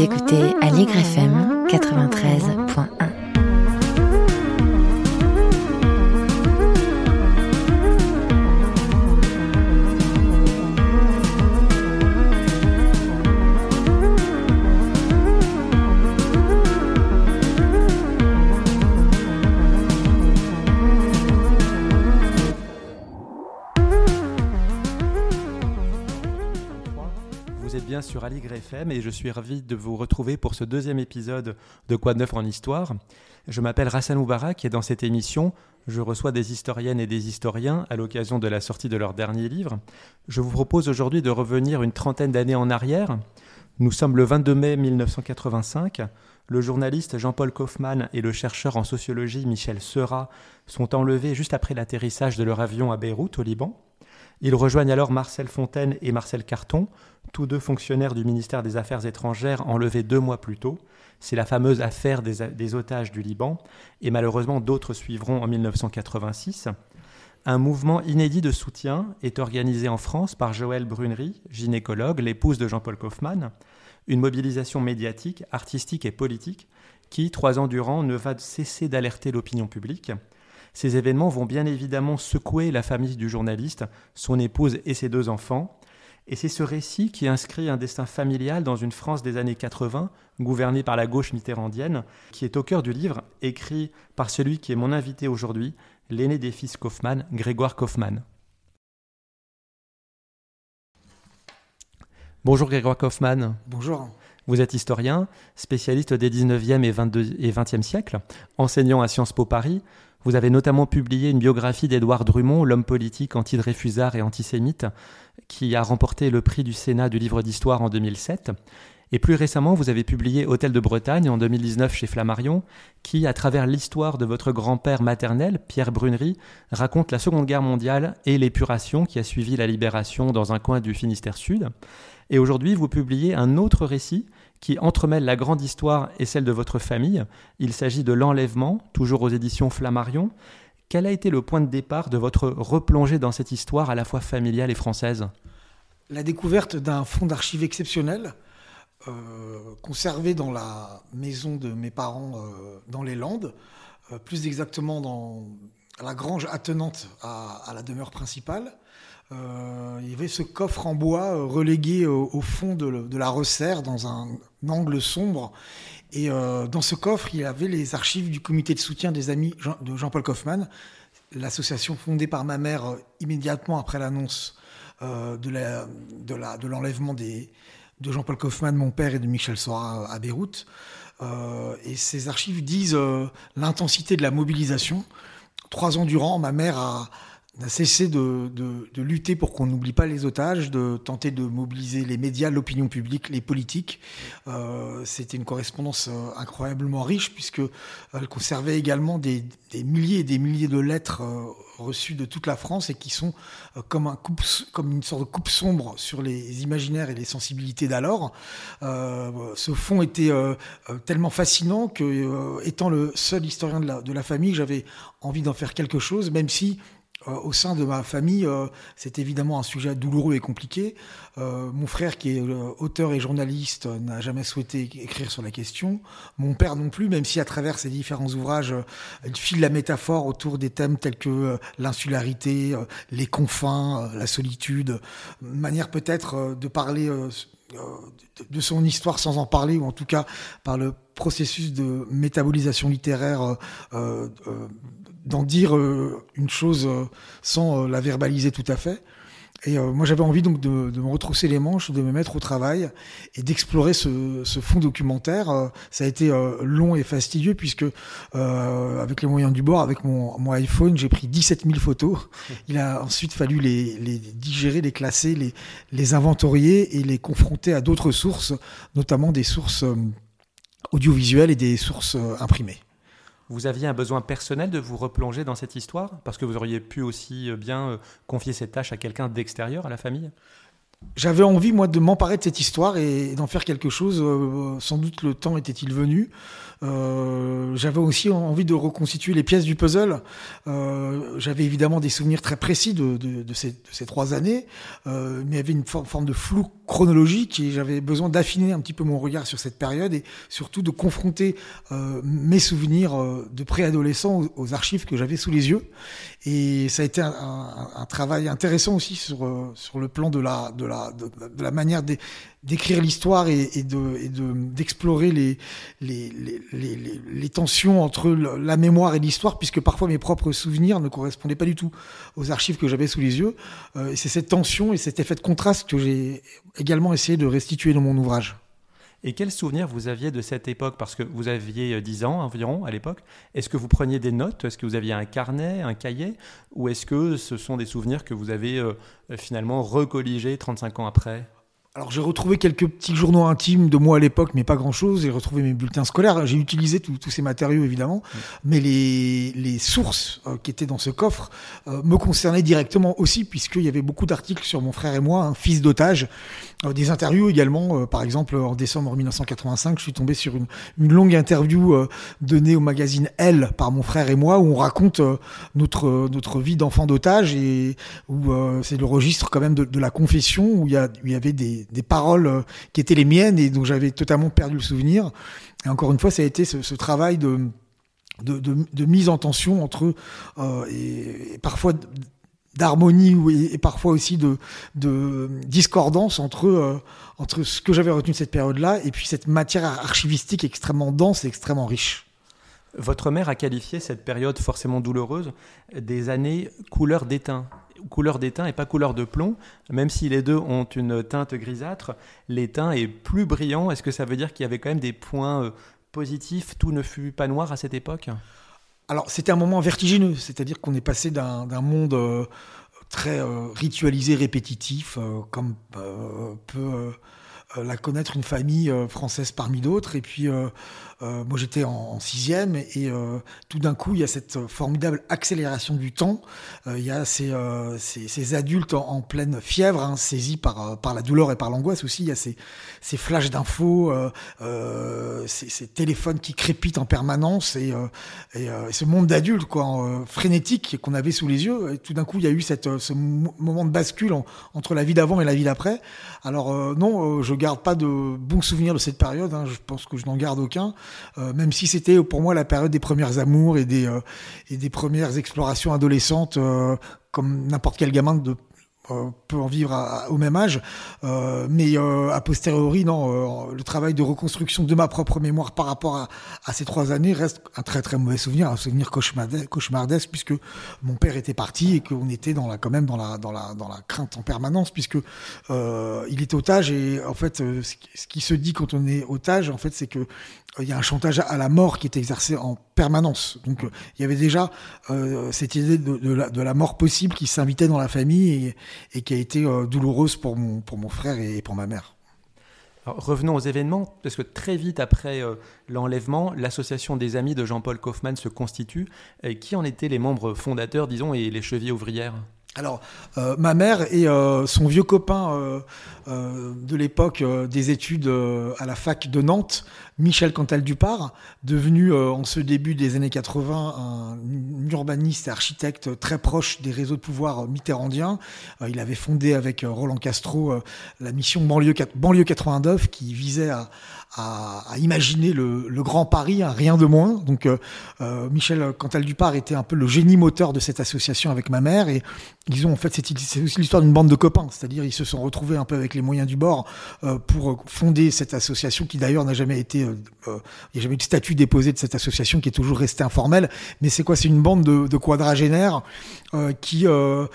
Écoutez Allegre FM 93.1. sur Aligre FM et je suis ravi de vous retrouver pour ce deuxième épisode de Quoi de neuf en histoire. Je m'appelle Rassan Moubarak et dans cette émission, je reçois des historiennes et des historiens à l'occasion de la sortie de leur dernier livre. Je vous propose aujourd'hui de revenir une trentaine d'années en arrière. Nous sommes le 22 mai 1985. Le journaliste Jean-Paul Kaufmann et le chercheur en sociologie Michel Seurat sont enlevés juste après l'atterrissage de leur avion à Beyrouth, au Liban. Ils rejoignent alors Marcel Fontaine et Marcel Carton, tous deux fonctionnaires du ministère des Affaires étrangères enlevés deux mois plus tôt. C'est la fameuse affaire des, otages du Liban, et malheureusement d'autres suivront en 1986. Un mouvement inédit de soutien est organisé en France par Joëlle Brunery, gynécologue, l'épouse de Jean-Paul Kaufmann. Une mobilisation médiatique, artistique et politique qui, trois ans durant, ne va cesser d'alerter l'opinion publique. Ces événements vont bien évidemment secouer la famille du journaliste, son épouse et ses deux enfants. Et c'est ce récit qui inscrit un destin familial dans une France des années 80, gouvernée par la gauche mitterrandienne, qui est au cœur du livre, écrit par celui qui est mon invité aujourd'hui, l'aîné des fils Kaufmann, Grégoire Kaufmann. Bonjour Grégoire Kaufmann. Bonjour. Vous êtes historien, spécialiste des 19e et, 22, et 20e siècles, enseignant à Sciences Po Paris. Vous avez notamment publié une biographie d'Édouard Drummond, l'homme politique anti-Dreyfusard et antisémite, qui a remporté le prix du Sénat du livre d'histoire en 2007. Et plus récemment, vous avez publié Hôtel de Bretagne en 2019 chez Flammarion, qui, à travers l'histoire de votre grand-père maternel, Pierre Brunery, raconte la Seconde Guerre mondiale et l'épuration qui a suivi la libération dans un coin du Finistère Sud. Et aujourd'hui, vous publiez un autre récit qui entremêle la grande histoire et celle de votre famille. Il s'agit de l'enlèvement, toujours aux éditions Flammarion. Quel a été le point de départ de votre replongée dans cette histoire à la fois familiale et française? La découverte d'un fonds d'archives exceptionnel, euh, conservé dans la maison de mes parents euh, dans les Landes, euh, plus exactement dans la grange attenante à, la demeure principale. il y avait ce coffre en bois relégué au, fond de, de, la resserre dans un angle sombre et euh, dans ce coffre, il y avait les archives du comité de soutien des amis de Jean-Paul Kaufmann, l'association fondée par ma mère euh, immédiatement après l'annonce euh, de l'enlèvement de, de Jean-Paul Kaufmann, mon père, et de Michel Sora à Beyrouth. et ces archives disent l'intensité de la mobilisation. Trois ans durant, ma mère a, a cessé de, lutter pour qu'on n'oublie pas les otages, de tenter de mobiliser les médias, l'opinion publique, les politiques. Euh, c'était une correspondance euh, incroyablement riche puisque elle conservait également des, milliers et des milliers de lettres euh, reçues de toute la France et qui sont comme, un comme une sorte de coupe sombre sur les imaginaires et les sensibilités d'alors. ce fond était tellement fascinant que, étant le seul historien de la, de la famille, j'avais envie d'en faire quelque chose, même si euh, au sein de ma famille, euh, c'est évidemment un sujet douloureux et compliqué. Euh, mon frère, qui est auteur et journaliste, n'a jamais souhaité écrire sur la question. Mon père non plus, même si à travers ses différents ouvrages, il file la métaphore autour des thèmes tels que l'insularité, les confins, la solitude, manière peut-être de parler de son histoire sans en parler, ou en tout cas par le processus de métabolisation littéraire d'en dire euh, une chose euh, sans euh, la verbaliser tout à fait. Et moi, j'avais envie donc de, me retrousser les manches, de me mettre au travail et d'explorer ce, fond documentaire. ça a été long et fastidieux puisque, avec les moyens du bord, avec mon, iPhone, j'ai pris 17 000 photos. Il a ensuite fallu les, digérer, les classer, les inventorier et les confronter à d'autres sources, notamment des sources audiovisuelles et des sources imprimées. Vous aviez un besoin personnel de vous replonger dans cette histoire? Parce que vous auriez pu aussi euh, bien euh, confier cette tâche à quelqu'un d'extérieur à la famille? J'avais envie, moi, de m'emparer de cette histoire et d'en faire quelque chose. sans doute le temps était-il venu. Euh, j'avais aussi envie de reconstituer les pièces du puzzle. Euh, j'avais évidemment des souvenirs très précis de, ces, trois années, euh, mais il y avait une forme de flou chronologique et j'avais besoin d'affiner un petit peu mon regard sur cette période et surtout de confronter euh, mes souvenirs euh, de préadolescent aux, archives que j'avais sous les yeux. Et ça a été un, travail intéressant aussi sur, euh, sur le plan de la, manière d'écrire l'histoire et, et, de et de d'explorer les les, tensions entre la mémoire et l'histoire puisque parfois mes propres souvenirs ne correspondaient pas du tout aux archives que j'avais sous les yeux euh, c'est cette tension et cet effet de contraste que j'ai également essayé de restituer dans mon ouvrage. Et quels souvenirs vous aviez de cette époque? Parce que vous aviez 10 ans environ à l'époque. Est-ce que vous preniez des notes? Est-ce que vous aviez un carnet, un cahier? Ou est-ce que ce sont des souvenirs que vous avez euh, finalement recolligés 35 ans après? Alors j'ai retrouvé quelques petits journaux intimes de moi à l'époque, mais pas grand-chose. J'ai retrouvé mes bulletins scolaires. J'ai utilisé tous ces matériaux évidemment, mmh. mais les, les sources euh, qui étaient dans ce coffre euh, me concernaient directement aussi, puisqu'il y avait beaucoup d'articles sur mon frère et moi, un fils d'otage, euh, des interviews également. Par exemple, en décembre 1985, je suis tombé sur une, une longue interview donnée au magazine Elle par mon frère et moi, où on raconte notre notre vie d'enfant d'otage et où c'est le registre quand même de, de, la confession où il y, a, où il y avait des, des paroles qui étaient les miennes et dont j'avais totalement perdu le souvenir. Et encore une fois, ça a été ce, travail de mise en tension entre euh, et, parfois d'harmonie et, parfois aussi de, de discordance entre euh, entre ce que j'avais retenu de cette période-là et puis cette matière archivistique extrêmement dense et extrêmement riche. Votre mère a qualifié cette période forcément douloureuse des années couleur d'étain couleur d'étain et pas couleur de plomb, même si les deux ont une teinte grisâtre, l'étain est plus brillant. Est-ce que ça veut dire qu'il y avait quand même des points euh, positifs? Tout ne fut pas noir à cette époque? Alors, c'était un moment vertigineux, c'est-à-dire qu'on est passé d'un monde euh, très euh, ritualisé, répétitif, comme peut la connaître une famille française parmi d'autres. Et puis, euh, moi, j'étais en, sixième et euh, tout d'un coup, il y a cette formidable accélération du temps. Euh, il y a ces, ces, adultes en, pleine fièvre, hein, saisis par, par la douleur et par l'angoisse aussi. Il y a ces, ces flashs d'infos, ces, téléphones qui crépitent en permanence et, ce monde d'adultes quoi, frénétique qu'on avait sous les yeux. Et tout d'un coup, il y a eu cette, ce moment de bascule en, entre la vie d'avant et la vie d'après. Alors non, je garde pas de bons souvenirs de cette période. Hein, je pense que je n'en garde aucun. Euh, même si c'était pour moi la période des premières amours et des, euh, premières explorations adolescentes, euh, comme n'importe quel gamin de euh, peut en vivre à, à, au même âge, euh, mais euh, a posteriori, non, le travail de reconstruction de ma propre mémoire par rapport à, à, ces trois années reste un très très mauvais souvenir, un souvenir cauchemardesque, cauchemardesque puisque mon père était parti et qu'on était dans la quand même dans la dans la dans la crainte en permanence puisque il est otage et en fait ce qui se dit quand on est otage, en fait, c'est que il y a un chantage à la mort qui est exercé en permanence. Donc euh, il y avait déjà euh, cette idée de, la, mort possible qui s'invitait dans la famille et, qui a été euh, douloureuse pour mon, frère et pour ma mère. Revenons aux événements, parce que très vite après euh, l'enlèvement, l'association des amis de Jean-Paul Kaufmann se constitue. Qui en étaient les membres fondateurs, disons, et les chevilles ouvrières? Alors, euh, ma mère et euh, son vieux copain euh, euh de l'époque euh, des études à la fac de Nantes, Michel Cantal Dupart, devenu en ce début des années 80 un urbaniste et architecte très proche des réseaux de pouvoir mitterrandiens. il avait fondé avec Roland Castro la mission banlieue, banlieue 89 qui visait à, à, à imaginer le, grand Paris, hein, rien de moins. Donc euh, euh, Michel Cantal Dupart était un peu le génie moteur de cette association avec ma mère ils ont en fait c'est aussi l'histoire d'une bande de copains, c'est-à-dire ils se sont retrouvés un peu avec les moyens du bord euh, pour fonder cette association qui d'ailleurs n'a jamais été, euh, euh, il n'y a jamais eu de statut déposé de cette association qui est toujours restée informelle. Mais c'est quoi? C'est une bande de, quadragénaires qui ont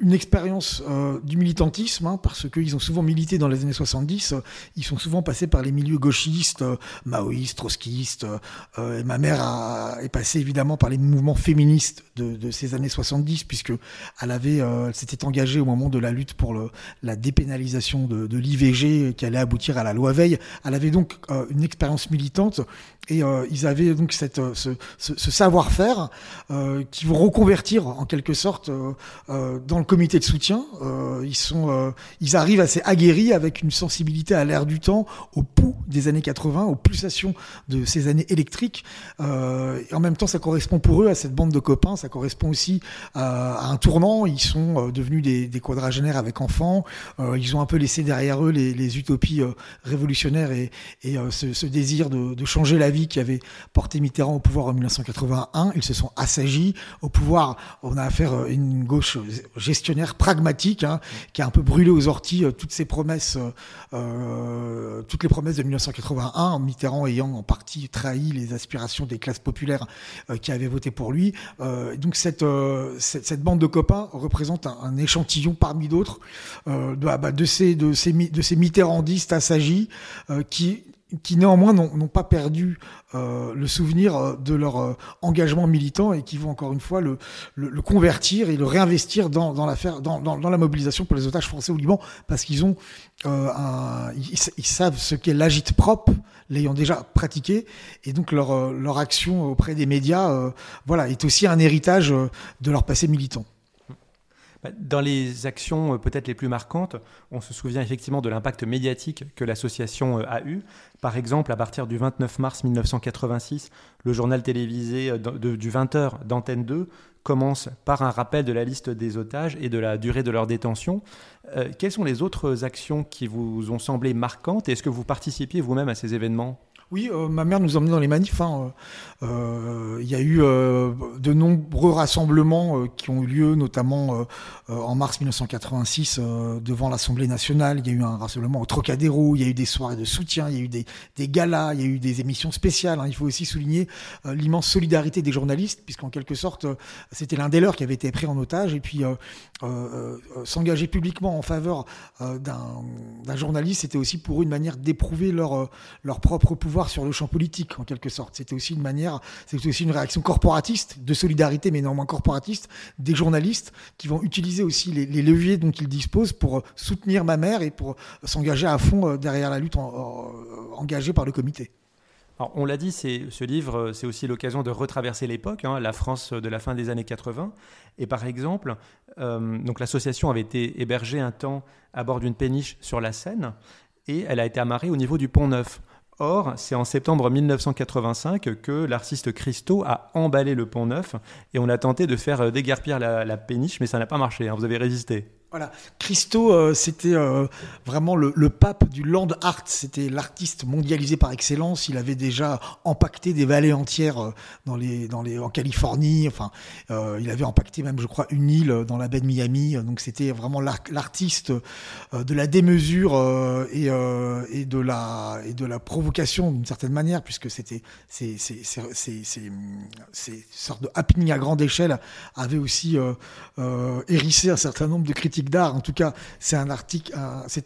une expérience du militantisme hein, parce qu'ils ont souvent milité dans les années 70. ils sont souvent passés par les milieux gauchistes, maoïstes, trotskistes. et ma mère a, est passée évidemment par les mouvements féministes de, de ces années 70 puisque elle avait avait, elle s'était engagée au moment de la lutte pour la dépénalisation de, l'IVG qui allait aboutir à la loi Veil. Elle avait donc une expérience militante et euh, ils avaient donc cette, euh, ce, savoir-faire euh, qui vont reconvertir en quelque sorte euh, euh dans le comité de soutien. ils sont, ils arrivent assez aguerris avec une sensibilité à l'air du temps, au pouls des années 80, aux pulsations de ces années électriques. en même temps, ça correspond pour eux à cette bande de copains. Ça correspond aussi à, un tournant. Sont devenus des, quadragénaires avec enfants. ils ont un peu laissé derrière eux les, utopies révolutionnaires et, ce, désir de, changer la vie qui avait porté Mitterrand au pouvoir en 1981. Ils se sont assagis. Au pouvoir, on a affaire à une gauche gestionnaire pragmatique hein, qui a un peu brûlé aux orties euh, toutes ces promesses, euh, toutes les promesses de 1981, Mitterrand ayant en partie trahi les aspirations des classes populaires euh, qui avaient voté pour lui. Euh, donc euh, cette, bande de copains représente un, échantillon parmi d'autres de, bah, de, ces, de, ces, de mitterrandistes assagis qui qui néanmoins n'ont pas perdu euh, le souvenir euh, de leur euh, engagement militant et qui vont encore une fois le, convertir et le réinvestir dans, l'affaire, dans, la mobilisation pour les otages français au Liban, parce qu'ils euh, savent ce qu'est l'agite propre, l'ayant déjà pratiqué, et donc leur, euh, leur action auprès des médias, voilà, est aussi un héritage de leur passé militant. Bah, dans les actions peut-être les plus marquantes, on se souvient effectivement de l'impact médiatique que l'association a eu. Par exemple, à partir du 29 mars 1986, le journal télévisé du 20h d'Antenne 2 commence par un rappel de la liste des otages et de la durée de leur détention. Euh, quelles sont les autres actions qui vous ont semblé marquantes et est-ce que vous participiez vous-même à ces événements? Oui, euh, ma mère nous emmenait dans les manifs. Hein. Euh, il y a eu euh, de nombreux rassemblements euh, qui ont eu lieu, notamment euh, euh, en mars 1986 devant l'Assemblée nationale. Il y a eu un rassemblement au Trocadéro. Il y a eu des soirées de soutien. Il y a eu des, des galas. Il y a eu des émissions spéciales. Hein. Il faut aussi souligner l'immense solidarité des journalistes, puisqu'en quelque sorte, c'était l'un des leurs qui avait été pris en otage. Et puis, s'engager publiquement en faveur d'un journaliste, c'était aussi pour eux une manière d'éprouver leur, leur propre pouvoir sur le champ politique, en quelque sorte. C'était aussi une manière, c'était aussi une réaction corporatiste, de solidarité, mais néanmoins corporatiste, des journalistes qui vont utiliser aussi les, leviers dont ils disposent pour soutenir ma mère et pour s'engager à fond euh, derrière la lutte en, engagée par le comité. On l'a dit, ce livre, c'est aussi l'occasion de retraverser l'époque, hein, la France de la fin des années 80. Et par exemple, euh, donc l'association avait été hébergée un temps à bord d'une péniche sur la Seine et elle a été amarrée au niveau du Pont Neuf. Or, c'est en septembre 1985 que l'artiste Christo a emballé le pont neuf et on a tenté de faire déguerpir la, la péniche, mais ça n'a pas marché. Hein, vous avez résisté. Voilà, Christo, euh, c'était euh, vraiment le, pape du land art. C'était l'artiste mondialisé par excellence. Il avait déjà empaqueté des vallées entières euh, dans les, dans les, en Californie. Enfin, il avait empaqueté même, je crois, une île dans la baie de Miami. Donc, c'était vraiment l'artiste de la démesure et, et de la et de la provocation d'une certaine manière, puisque c'était ces ces sortes de happening à grande échelle avait aussi hérissé un certain nombre de critiques d'art. En tout cas, c'est un,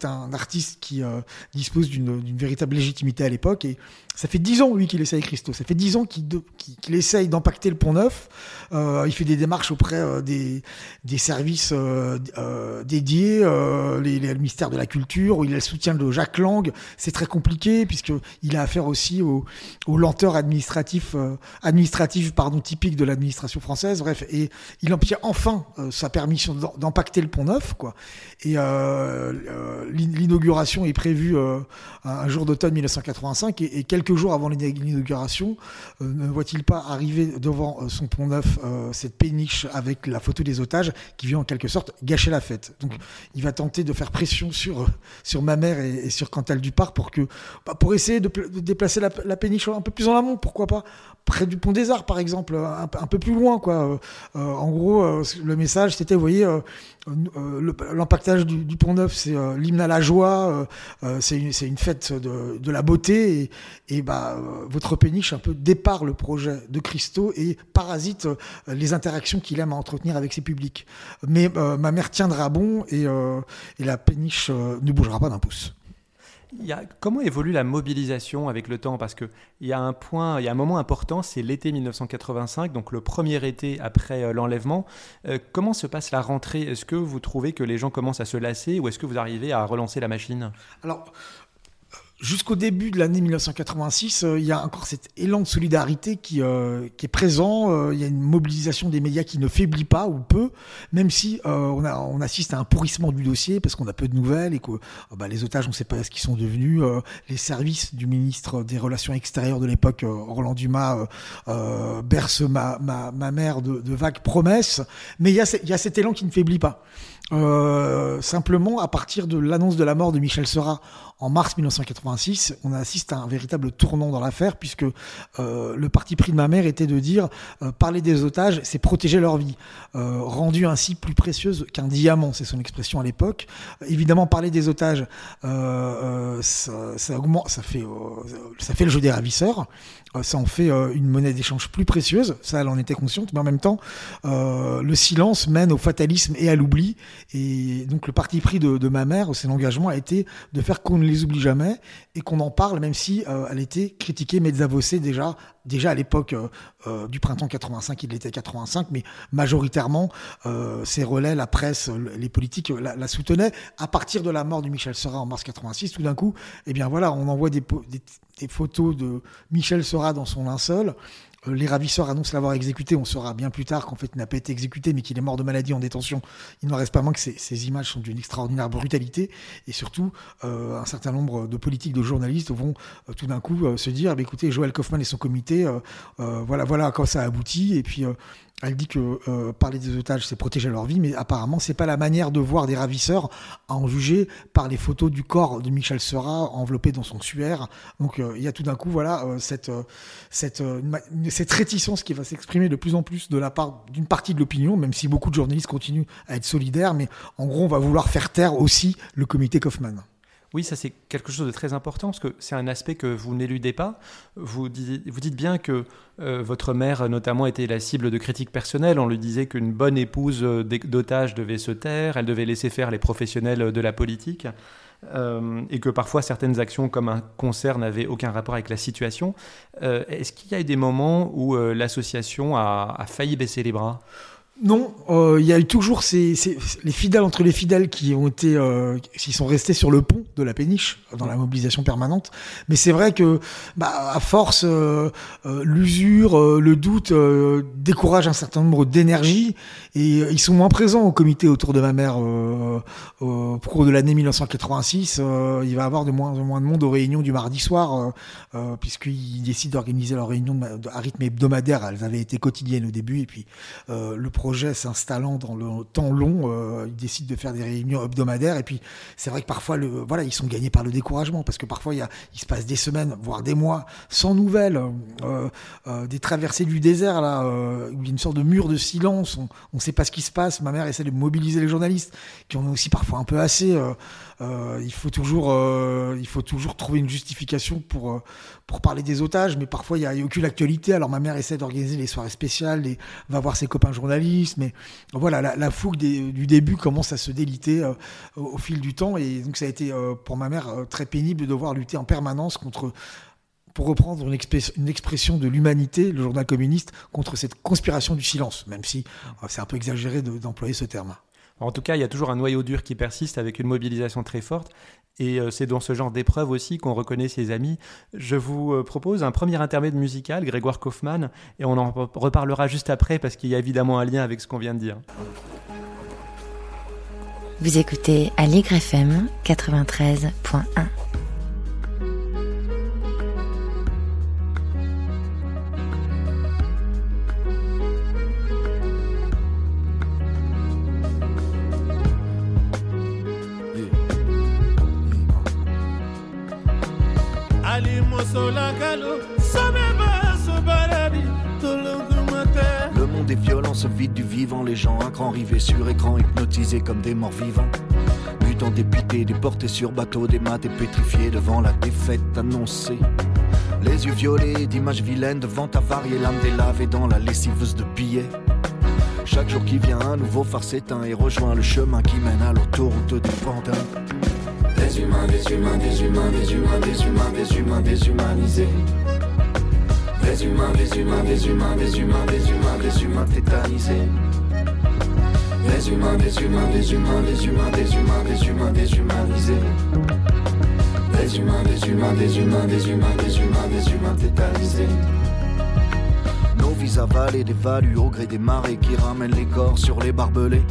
un artiste qui euh, dispose d'une véritable légitimité à l'époque. Et ça fait dix ans, lui, qu'il essaye Christo. Ça fait dix ans qu'il qu essaye d'empacter le Pont Neuf. Euh, il fait des démarches auprès euh, des, services dédiés, les, les, le ministère de la Culture, où il a le soutien de Jacques Lang. C'est très compliqué, puisqu'il a affaire aussi aux, lenteurs administratives, pardon, typiques de l'administration française. Bref, et il obtient enfin sa permission d'empacter le Pont Neuf. Et l'inauguration est prévue un jour d'automne 1985, et, quelques jours avant l'inauguration, euh, ne voit-il pas arriver devant euh, son pont neuf euh, cette péniche avec la photo des otages qui vient en quelque sorte gâcher la fête? Donc il va tenter de faire pression sur, sur ma mère et, sur Cantal Dupart pour, que, bah, pour essayer de, déplacer la, péniche un peu plus en amont, pourquoi pas? Près du pont des Arts par exemple, un, peu plus loin. quoi. Euh, en gros, euh, le message c'était, vous voyez, euh, l'empaquetage du, du, pont neuf, c'est l'hymne à la joie, c'est une, fête de, la beauté et, bah, votre péniche un peu départ le projet de Christo et parasite les interactions qu'il aime à entretenir avec ses publics. Mais ma mère tiendra bon et la péniche ne bougera pas d'un pouce. Comment évolue la mobilisation avec le temps? Parce qu'il y a un point, il y a un moment important, c'est l'été 1985, donc le premier été après euh, l'enlèvement. Euh, comment se passe la rentrée? Est-ce que vous trouvez que les gens commencent à se lasser ou est-ce que vous arrivez à relancer la machine? Jusqu'au début de l'année 1986, euh, il y a encore cet élan de solidarité qui, euh, qui est présent. Euh, il y a une mobilisation des médias qui ne faiblit pas ou peu, même si on, a, on, assiste à un pourrissement du dossier parce qu'on a peu de nouvelles et que bah, les otages, on ne sait pas ce qu'ils sont devenus. les services du ministre des Relations extérieures de l'époque, Roland Dumas, bercent ma, ma, ma, mère de, de, vagues promesses. Mais il y, il y a cet élan qui ne faiblit pas. Simplement, à partir de l'annonce de la mort de Michel Seurat en mars 1986, on assiste à un véritable tournant dans l'affaire, puisque euh, le parti pris de ma mère était de dire euh, parler des otages, c'est protéger leur vie, euh, rendue ainsi plus précieuse qu'un diamant, c'est son expression à l'époque. évidemment, parler des otages, ça fait le jeu des ravisseurs, ça en fait une monnaie d'échange plus précieuse, ça elle en était consciente, mais en même temps, le silence mène au fatalisme et à l'oubli, et donc le parti pris de, ma mère, c'est l'engagement a été de faire qu'on ne les oublie jamais et qu'on en parle, même si euh, elle était critiquée, mais déjà, déjà à l'époque euh, euh, du printemps 85, il était 85, mais majoritairement, ces relais, la presse, les politiques la, soutenaient. À partir de la mort de Michel Seurat en mars 86, tout d'un coup, eh bien voilà, on envoie des, photos de Michel Seurat dans son linceul euh, les ravisseurs annoncent l'avoir exécuté. On saura bien plus tard qu'en fait, il n'a pas été exécuté, mais qu'il est mort de maladie en détention. Il n'en reste pas moins que ces, images sont d'une extraordinaire brutalité. Et surtout, euh, un certain nombre de politiques, de journalistes vont euh, tout d'un coup se dire, bah, écoutez, Joël Kaufmann et son comité, voilà, voilà à quoi ça aboutit. Et puis, elle dit que euh, parler des otages, c'est protéger leur vie, mais apparemment, c'est pas la manière de voir des ravisseurs à en juger par les photos du corps de Michel Seurat enveloppé dans son suaire. Donc, euh, il y a tout d'un coup, voilà, euh, cette, cette, cette réticence qui va s'exprimer de plus en plus de la part d'une partie de l'opinion, même si beaucoup de journalistes continuent à être solidaires, mais en gros, on va vouloir faire taire aussi le comité Kaufmann. Oui, ça c'est quelque chose de très important parce que c'est un aspect que vous n'éludez pas. Vous dites, vous dites bien que euh, votre mère notamment était la cible de critiques personnelles. On lui disait qu'une bonne épouse euh, d'otage devait se taire, elle devait laisser faire les professionnels de la politique. Euh, et que parfois certaines actions comme un concert n'avaient aucun rapport avec la situation. Est-ce qu'il y a eu des moments où l'association a failli baisser les bras? Non, euh, il y a eu toujours ces, les fidèles entre les fidèles qui ont été, euh, qui sont restés sur le pont de la péniche dans la mobilisation permanente. Mais c'est vrai que, bah, à force, euh, l'usure, le doute décourage un certain nombre d'énergies et ils sont moins présents au comité autour de ma mère au cours de l'année 1986. il va y avoir de moins en moins de monde aux réunions du mardi soir puisqu'ils décident d'organiser leur réunion à rythme hebdomadaire. Elles avaient été quotidiennes au début et puis le projet s'installant dans le temps long, euh, ils décident de faire des réunions hebdomadaires. Et puis, c'est vrai que parfois, voilà, ils sont gagnés par le découragement parce que parfois, il, y a, il se passe des semaines, voire des mois sans nouvelles, euh, euh, des traversées du désert, là, où il y a une sorte de mur de silence. Pas ce qui se passe. Ma mère essaie de mobiliser les journalistes qui en ont aussi parfois un peu assez. Euh, il faut toujours, euh, il faut toujours trouver une justification pour euh, pour parler des otages, mais parfois il y a, aucune actualité. Alors ma mère essaie d'organiser les soirées spéciales, et va voir ses copains journalistes, mais voilà, la, fougue du début commence à se déliter au, fil du temps, et donc ça a été pour ma mère très pénible de devoir lutter en permanence contre pour reprendre une, une expression de l'humanité, le journal communiste, contre cette conspiration du silence, même si c'est un peu exagéré d'employer ce terme. En tout cas, il y a toujours un noyau dur qui persiste avec une mobilisation très forte. Et euh, c'est dans ce genre d'épreuve aussi qu'on reconnaît ses amis. Je vous euh, propose un premier intermède musical, Grégoire Kaufmann, et on en reparlera juste après parce qu'il y a évidemment un lien avec ce qu'on vient de dire. Vous écoutez Allegre FM 93.1. Le monde est violent, se vide du vivant, les gens un cran rivés sur écran, hypnotisés comme des morts vivants. Mutant dépités, déportés sur bateau, des maths et pétrifiés devant la défaite annoncée. Les yeux violets d'images vilaines devant ta variée l'âme délavée dans la lessiveuse de billets. Chaque jour qui vient, un nouveau phare s'éteint et rejoint le chemin qui mène à l'autoroute des pantins. Des humains, des humains, des humains, des humains, des humains, des humains déshumanisés. Des humains, des humains, des humains, des humains, des humains, des humains tétanisés. Des humains, des humains, des humains, des humains, des humains, des humains déshumanisés. Des humains, des humains, des humains, des humains, des humains, des humains tétanisés. Nos vies avalées dévaluent au gré des marées qui ramènent les corps sur les barbelés.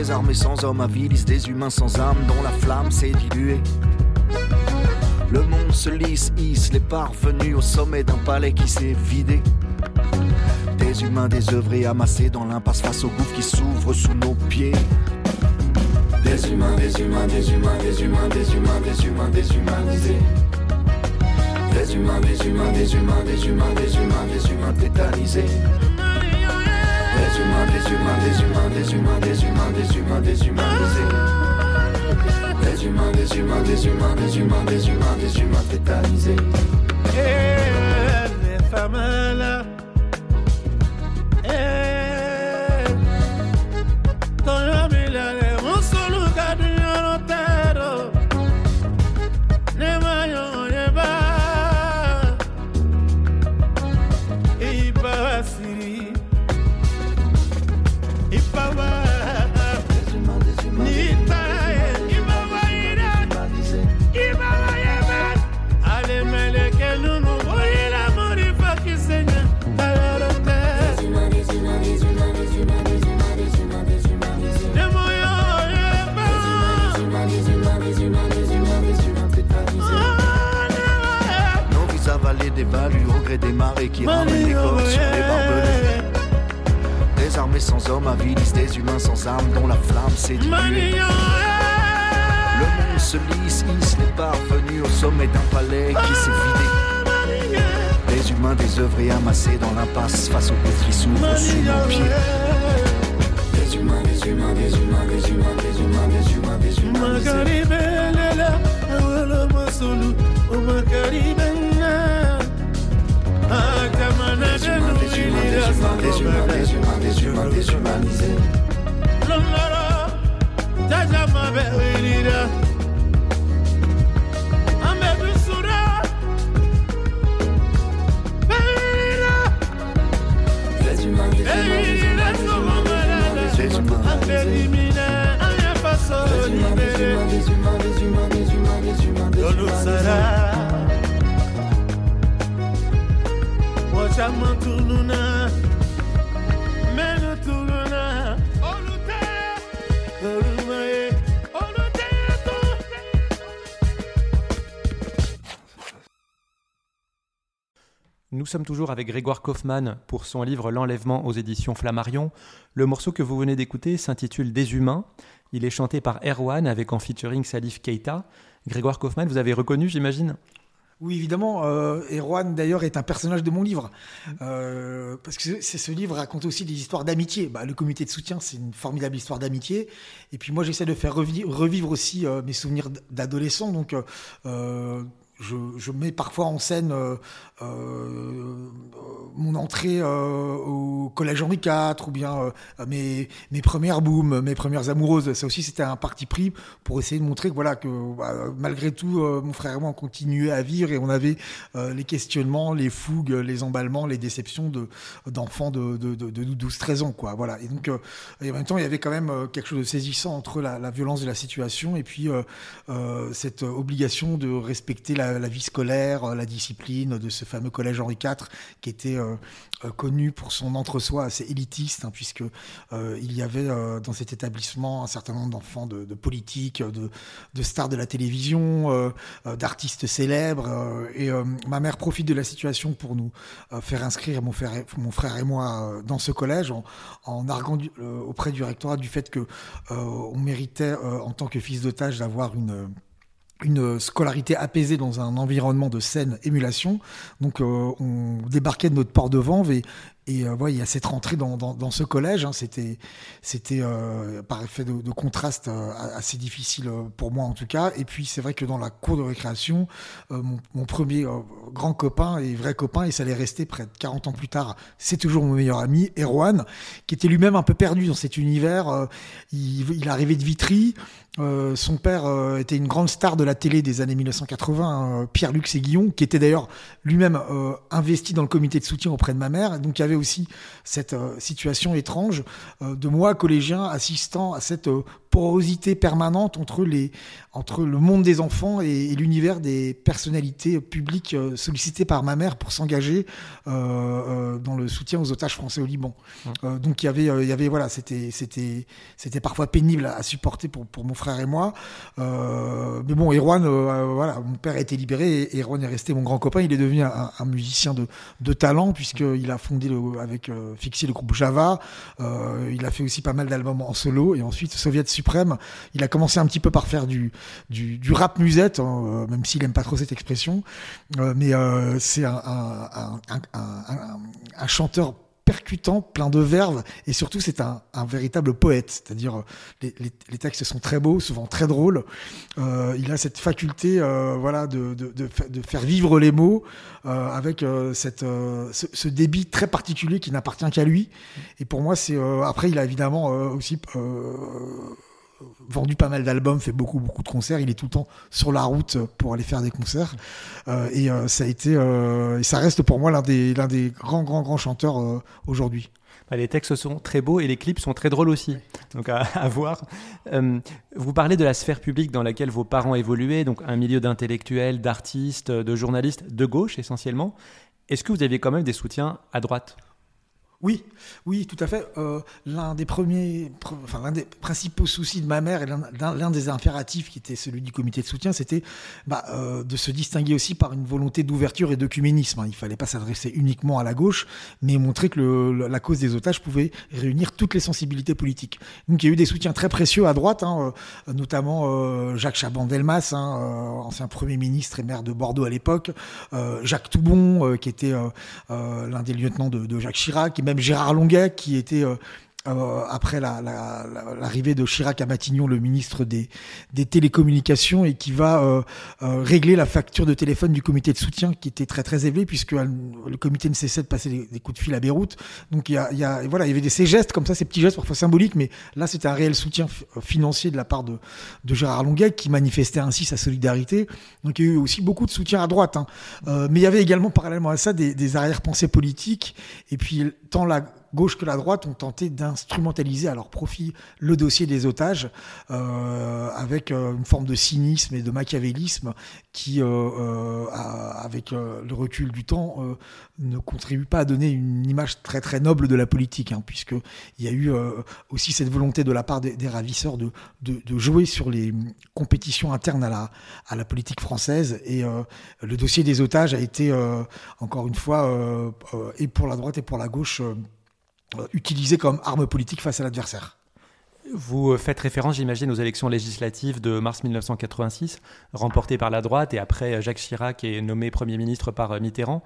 Des armées sans hommes avilisent des humains sans âme dont la flamme s'est diluée. Le monde se lisse, hisse les parvenus au sommet d'un palais qui s'est vidé. Des humains désœuvrés amassés dans l'impasse face au gouffre qui s'ouvre sous nos pieds. Des humains, des humains, des humains, des humains, des humains, des humains déshumanisés. Des humains, des humains, des humains, des humains, des humains, des humains tétanisés. Des humains, des humains, des humains, des humains, des humains, des humains. Des humains, des humains, des humains, des humains, des humains, des humains tétanisés. les femmes là. Des marées qui ramènent les corps sur les barbelés. Des armées sans hommes avilisent des humains sans armes dont la flamme s'est diluée. Le monde se lisse, hisse les parvenus au sommet d'un palais qui s'est vidé. Des humains désœuvrés amassés dans l'impasse face au gouffre qui s'ouvre sous nos pieds. Des humains, des humains, des humains, des humains, des humains, des humains, des humains. Des humains anneciğim, anneciğim, anneciğim, anneciğim, anneciğim. Lunlara, tajama beğenire. Ame bir sura, beğenire. Anneciğim, anneciğim, anneciğim, anneciğim, anneciğim, anneciğim, Yolun sarar Watch out, Mantununa. Nous sommes toujours avec Grégoire Kaufmann pour son livre L'enlèvement aux éditions Flammarion. Le morceau que vous venez d'écouter s'intitule Des humains. Il est chanté par Erwan avec en featuring Salif Keita. Grégoire Kaufmann, vous avez reconnu, j'imagine? Oui, évidemment. Euh, Erwan, d'ailleurs, est un personnage de mon livre. Euh, parce que ce livre raconte aussi des histoires d'amitié. Bah, le comité de soutien, c'est une formidable histoire d'amitié. Et puis moi, j'essaie de faire revivre, aussi euh, mes souvenirs d'adolescent. Donc, je, mets parfois en scène euh, euh, mon entrée euh, au collège Henri IV ou bien mes, mes premières booms, mes premières amoureuses. Ça aussi, c'était un parti pris pour essayer de montrer que voilà que bah, malgré tout, mon frère et moi on continuait à vivre et on avait les questionnements, les fougues, les emballements, les déceptions de d'enfants de, de, de, de 12-13 ans, quoi. Voilà. Et donc, en même temps, il y avait quand même quelque chose de saisissant entre la, violence de la situation et puis cette obligation de respecter la vie scolaire, euh, la discipline de ce fameux collège Henri IV qui était euh, euh, connu pour son entre-soi assez élitiste, hein, puisque il y avait dans cet établissement un certain nombre d'enfants de, politiques, de, stars de la télévision, d'artistes célèbres. et ma mère profite de la situation pour nous faire inscrire mon frère, et moi dans ce collège, en, en arguant auprès du rectorat du fait que on méritait en tant que fils d'otage d'avoir une une scolarité apaisée dans un environnement de saine émulation. Donc, euh, on débarquait de notre port de Vanves et, Et ouais, il y a cette rentrée dans, dans, ce collège. Hein, c'était c'était par effet de, de contraste assez difficile pour moi en tout cas. Et puis c'est vrai que dans la cour de récréation, mon, mon, premier grand copain et vrai copain, et ça allait rester près de 40 ans plus tard, c'est toujours mon meilleur ami, Erwan, qui était lui-même un peu perdu dans cet univers. il, il arrivait de Vitry. Euh, son père euh, était une grande star de la télé des années 1980, hein, Pierre-Luc Séguillon, qui était d'ailleurs lui-même euh, investi dans le comité de soutien auprès de ma mère. Donc il y avait aussi cette situation étrange de moi, collégien, assistant à cette porosité permanente entre, les, entre le monde des enfants et, l'univers des personnalités publiques sollicitées par ma mère pour s'engager dans le soutien aux otages français au Liban. Mmh. donc il y avait, il y avait voilà, c'était, c'était, c'était parfois pénible à, supporter pour, pour mon frère et moi. Euh, mais bon, Erwan, euh, voilà, mon père a été libéré et Erwan est resté mon grand copain. Il est devenu un, musicien de, de talent puisqu'il a fondé avec euh, Fixie le groupe Java. il a fait aussi pas mal d'albums en solo et ensuite Soviet Suprême. Il a commencé un petit peu par faire du, du, rap musette, hein, même s'il aime pas trop cette expression. mais c'est un, un chanteur percutant, plein de verve, et surtout c'est un, véritable poète. C'est-à-dire euh, les, textes sont très beaux, souvent très drôles. Euh, il a cette faculté, euh, voilà, de, faire vivre les mots avec cette, ce, débit très particulier qui n'appartient qu'à lui. Et pour moi, c'est après il a évidemment aussi vendu pas mal d'albums, fait beaucoup beaucoup de concerts. Il est tout le temps sur la route pour aller faire des concerts. Euh, et euh, ça a été, euh, et ça reste pour moi l'un des l'un des grands grands grands chanteurs aujourd'hui. Bah, les textes sont très beaux et les clips sont très drôles aussi. Donc à, à voir. vous parlez de la sphère publique dans laquelle vos parents évoluaient, donc un milieu d'intellectuels, d'artistes, de journalistes, de gauche essentiellement. Est-ce que vous aviez quand même des soutiens à droite? Oui, oui, tout à fait. Euh, l'un des premiers, enfin l'un des principaux soucis de ma mère et l'un des impératifs qui était celui du comité de soutien, c'était bah, euh, de se distinguer aussi par une volonté d'ouverture et d'œcuménisme. Hein. Il fallait pas s'adresser uniquement à la gauche, mais montrer que la cause des otages pouvait réunir toutes les sensibilités politiques. Donc il y a eu des soutiens très précieux à droite, hein, euh, notamment Jacques Chaban-Delmas, hein, ancien premier ministre et maire de Bordeaux à l'époque, Jacques Toubon, qui était l'un des lieutenants de Jacques Chirac, même Gérard Longuet, qui était euh, après l'arrivée de Chirac à Matignon, le ministre des, télécommunications, et qui va euh, euh, régler la facture de téléphone du comité de soutien, qui était très très élevée, puisque le comité ne cessait de passer des, coups de fil à Beyrouth. Donc il y a, voilà, il y avait ces gestes comme ça, ces petits gestes parfois symboliques, mais là c'était un réel soutien financier de la part de, de Gérard Longuet, qui manifestait ainsi sa solidarité. Donc il y a eu aussi beaucoup de soutien à droite, hein. mais il y avait également parallèlement à ça des, des arrière-pensées politiques, et puis tant la gauche que la droite ont tenté d'instrumentaliser à leur profit le dossier des otages euh, avec euh, une forme de cynisme et de machiavélisme qui, euh, avec le recul du temps, ne contribue pas à donner une image très très noble de la politique, hein, puisqu'il y a eu aussi cette volonté de la part des, ravisseurs de, de, de, jouer sur les compétitions internes à la, à la politique française. Et le dossier des otages a été, encore une fois, et pour la droite et pour la gauche, euh, utilisé comme arme politique face à l'adversaire. Vous faites référence, j'imagine, aux élections législatives de mars 1986, remportées par la droite, et après Jacques Chirac est nommé Premier ministre par Mitterrand.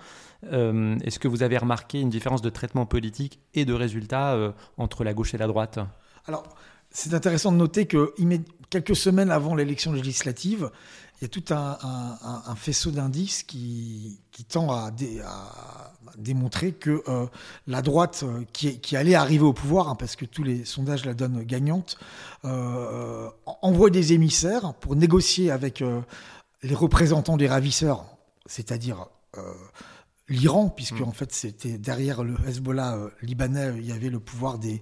Euh, est-ce que vous avez remarqué une différence de traitement politique et de résultats euh, entre la gauche et la droite? Alors, c'est intéressant de noter que quelques semaines avant l'élection législative, il y a tout un, faisceau d'indices qui, tend à, démontrer que euh, la droite euh, qui, allait arriver au pouvoir, hein, parce que tous les sondages la donnent gagnante, euh, envoie des émissaires pour négocier avec les représentants des ravisseurs, c'est-à-dire l'Iran, puisque mm. en fait c'était derrière le Hezbollah libanais, il y avait le pouvoir des,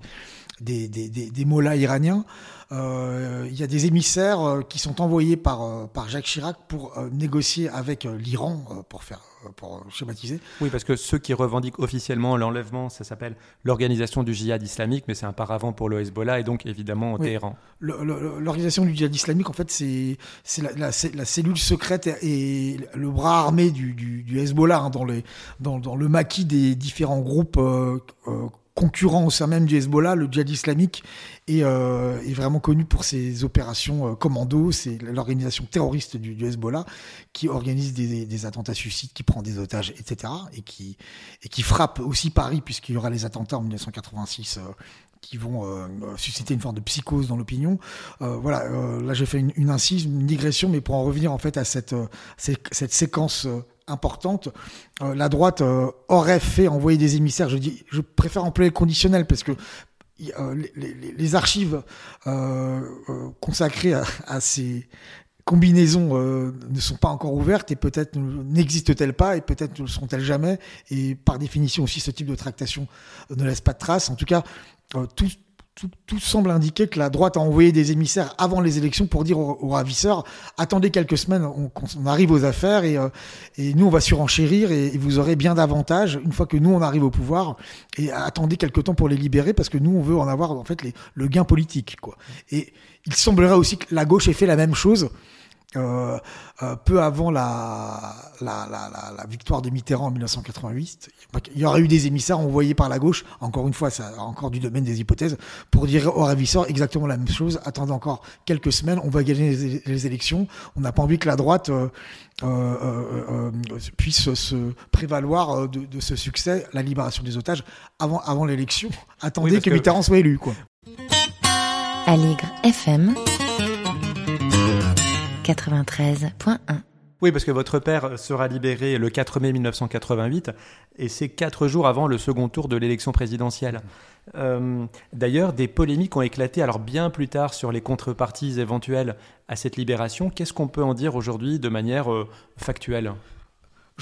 des, des, des, mollahs iraniens. Euh, il y a des émissaires euh, qui sont envoyés par, euh, par Jacques Chirac pour négocier avec l'Iran, pour faire pour schématiser. Oui, parce que ceux qui revendiquent officiellement l'enlèvement, ça s'appelle l'organisation du djihad islamique, mais c'est un paravent pour le Hezbollah et donc évidemment au Téhéran. L'organisation du djihad islamique, en fait, c'est la, la, la, cellule secrète et le bras armé du, du, du Hezbollah hein, dans, les, dans, dans, le maquis des différents groupes concurrent au sein même du Hezbollah, le djihad islamique, est, est vraiment connu pour ses opérations commando. C'est l'organisation terroriste du, Hezbollah qui organise des, attentats suicides, qui prend des otages, etc. Et qui, frappe aussi Paris, puisqu'il y aura les attentats en 1986 qui vont euh, susciter une forme de psychose dans l'opinion. Euh, voilà, euh, là j'ai fait une, une, incise, une digression, mais pour en revenir en fait à cette séquence importante, la droite aurait fait envoyer des émissaires. Je préfère employer le conditionnel parce que les, les, archives consacrées à, ces combinaisons ne sont pas encore ouvertes et peut-être n'existent-elles pas et peut-être ne le seront-elles jamais. Et par définition aussi, ce type de tractation ne laisse pas de traces. En tout cas, euh, tout, tout, semble indiquer que la droite a envoyé des émissaires avant les élections pour dire aux, ravisseurs attendez quelques semaines, on, arrive aux affaires et, euh, et, nous on va surenchérir et, et vous aurez bien davantage une fois que nous on arrive au pouvoir et attendez quelques temps pour les libérer parce que nous on veut en avoir en fait le gain politique quoi. Et il semblerait aussi que la gauche ait fait la même chose euh, euh, peu avant la, la, la, la, victoire de Mitterrand en 1988, il y aurait eu des émissaires envoyés par la gauche, encore une fois, ça encore du domaine des hypothèses, pour dire aux ravisseurs exactement la même chose. Attendez encore quelques semaines, on va gagner les, les élections. On n'a pas envie que la droite euh, euh, euh puisse se prévaloir de, de, ce succès, la libération des otages, avant, avant l'élection. Attendez oui, que, que Mitterrand soit élu. Quoi. Aligre FM 93.1. Oui, parce que votre père sera libéré le 4 mai 1988, et c'est quatre jours avant le second tour de l'élection présidentielle. Euh, D'ailleurs, des polémiques ont éclaté, alors bien plus tard, sur les contreparties éventuelles à cette libération. Qu'est-ce qu'on peut en dire aujourd'hui de manière euh, factuelle?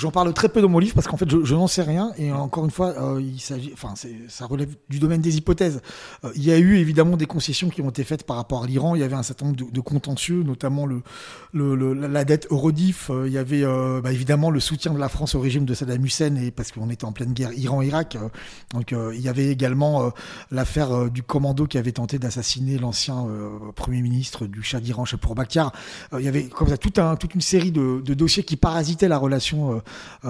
J'en parle très peu dans mon livre parce qu'en fait, je, n'en sais rien. Et encore une fois, euh, il s'agit, enfin, ça relève du domaine des hypothèses. Euh, il y a eu évidemment des concessions qui ont été faites par rapport à l'Iran. Il y avait un certain nombre de, contentieux, notamment la dette Eurodif. Euh, il y avait bah, évidemment le soutien de la France au régime de Saddam Hussein et parce qu'on était en pleine guerre Iran-Irak. Donc, il y avait également l'affaire du commando qui avait tenté d'assassiner l'ancien premier ministre du Shah d'Iran, Chapour Bakhtiar. il y avait comme ça toute une série de, dossiers qui parasitaient la relation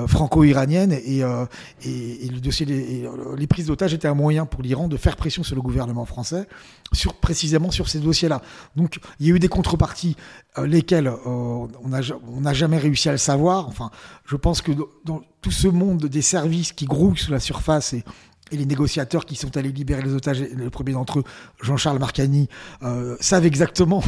franco-iranienne et, euh, et, et, le dossier des, les prises d'otages étaient un moyen pour l'Iran de faire pression sur le gouvernement français sur précisément sur ces dossiers-là. Donc il y a eu des contreparties euh, lesquelles euh, on n'a on jamais réussi à le savoir. Enfin, je pense que dans tout ce monde des services qui grouillent sous la surface et et les négociateurs qui sont allés libérer les otages, le premier d'entre eux, Jean-Charles Marcani, euh, savent exactement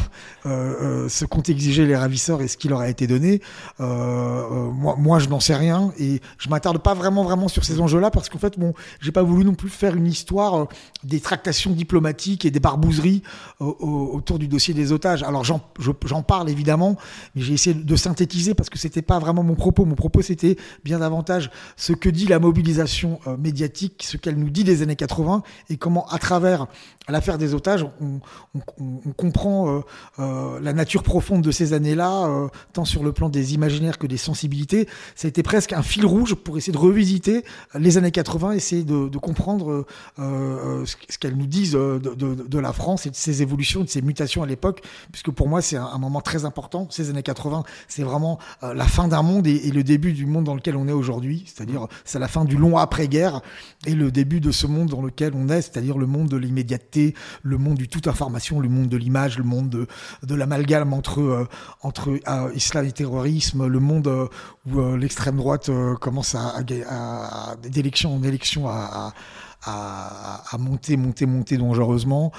euh, euh, ce qu'ont exigé les ravisseurs et ce qui leur a été donné. Moi, moi, je n'en sais rien et je m'attarde pas vraiment, vraiment sur ces enjeux-là parce qu'en fait, bon, j'ai pas voulu non plus faire une histoire des tractations diplomatiques et des barbouzeries autour du dossier des otages. Alors j'en parle évidemment, mais j'ai essayé de synthétiser parce que c'était pas vraiment mon propos. Mon propos, c'était bien davantage ce que dit la mobilisation médiatique, ce qu'elle nous dit des années 80 et comment, à travers l'affaire des otages, on, comprend euh, euh, la nature profonde de ces années-là, euh, tant sur le plan des imaginaires que des sensibilités. Ça a été presque un fil rouge pour essayer de revisiter les années 80, essayer de, comprendre ce qu'elles nous disent de, la France et de ses évolutions, de ses mutations à l'époque, puisque pour moi c'est un, un, moment très important. Ces années 80, c'est vraiment la fin d'un monde et, et, le début du monde dans lequel on est aujourd'hui, c'est-à-dire c'est la fin du long après-guerre et le début de ce monde dans lequel on est, c'est-à-dire le monde de l'immédiateté, le monde du tout information, le monde de l'image, le monde de, de l'amalgame entre, euh, entre euh, islam et terrorisme, le monde euh, où l'extrême droite commence à, d'élection en élection à, à, monter, monter, monter dangereusement.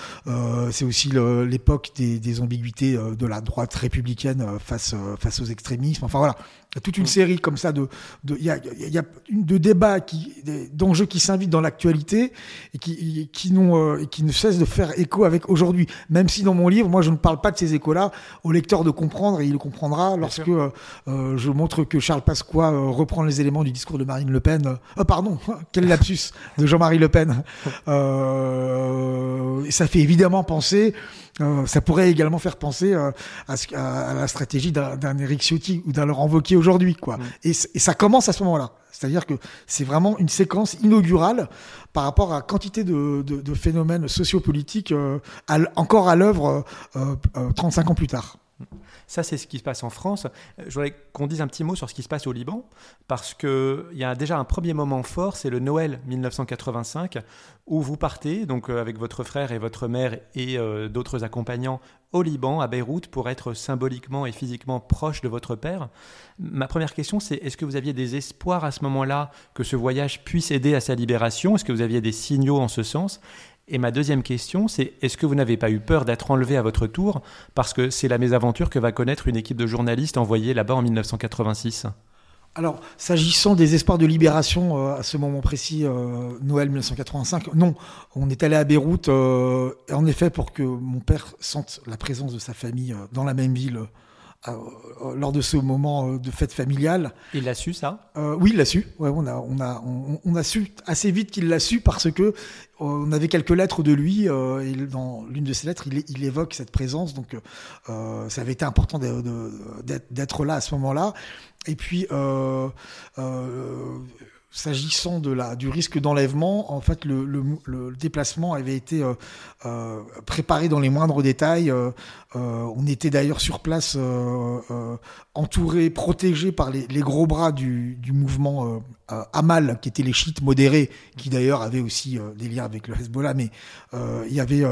C'est aussi l'époque des, des, ambiguïtés de la droite républicaine face, face aux extrémismes. Enfin voilà, il y a toute une mm. série comme ça de, de, il y a, y a de débats qui, d'enjeux qui s'invitent dans l'actualité et qui, qui n'ont, euh, qui ne cessent de faire écho avec aujourd'hui. Même si dans mon livre, moi, je ne parle pas de ces échos-là, au lecteur de comprendre et il le comprendra lorsque euh, euh, je montre que Charles Pasqua euh, reprend les éléments du discours de Marine Le Pen. Euh, pardon, quel lapsus de Jean-Marie Le Pen. ça fait évidemment penser euh, ça pourrait également faire penser euh, à, à, à, la stratégie d'un Eric Ciotti ou d'un Laurent Wauquiez aujourd'hui, quoi. Mm. Et, et, ça commence à ce moment-là. C'est-à-dire que c'est vraiment une séquence inaugurale par rapport à la quantité de, de, de phénomènes sociopolitiques euh, à, encore à l'œuvre 35 ans plus tard. Ça, c'est ce qui se passe en France. Je voudrais qu'on dise un petit mot sur ce qui se passe au Liban, parce qu'il y a déjà un premier moment fort, c'est le Noël 1985, où vous partez, donc euh, avec votre frère et votre mère et euh, d'autres accompagnants, au Liban, à Beyrouth, pour être symboliquement et physiquement proche de votre père. Ma première question, c'est est-ce que vous aviez des espoirs à ce moment-là que ce voyage puisse aider à sa libération? Est-ce que vous aviez des signaux en ce sens? Et ma deuxième question, c'est est-ce que vous n'avez pas eu peur d'être enlevé à votre tour Parce que c'est la mésaventure que va connaître une équipe de journalistes envoyée là-bas en 1986. Alors, s'agissant des espoirs de libération euh, à ce moment précis, euh, Noël 1985, non. On est allé à Beyrouth, euh, en effet, pour que mon père sente la présence de sa famille dans la même ville lors de ce moment euh, de fête familiale. Il l'a su ça? Euh, Oui, il l'a su. Ouais, on a, on a, on, a su assez vite qu'il l'a su parce que on avait quelques lettres de lui et dans l'une de ces lettres, il, il, évoque cette présence. Donc, ça avait été important d'être là à ce moment-là. Et puis. S'agissant de la, du risque d'enlèvement, en fait, le, le, déplacement avait été euh, euh, préparé dans les moindres détails. Euh, on était d'ailleurs sur place, entouré, protégé par les, gros bras du, du mouvement Amal, qui étaient les chiites modérés, qui d'ailleurs avaient aussi des liens avec le Hezbollah. Mais il y avait,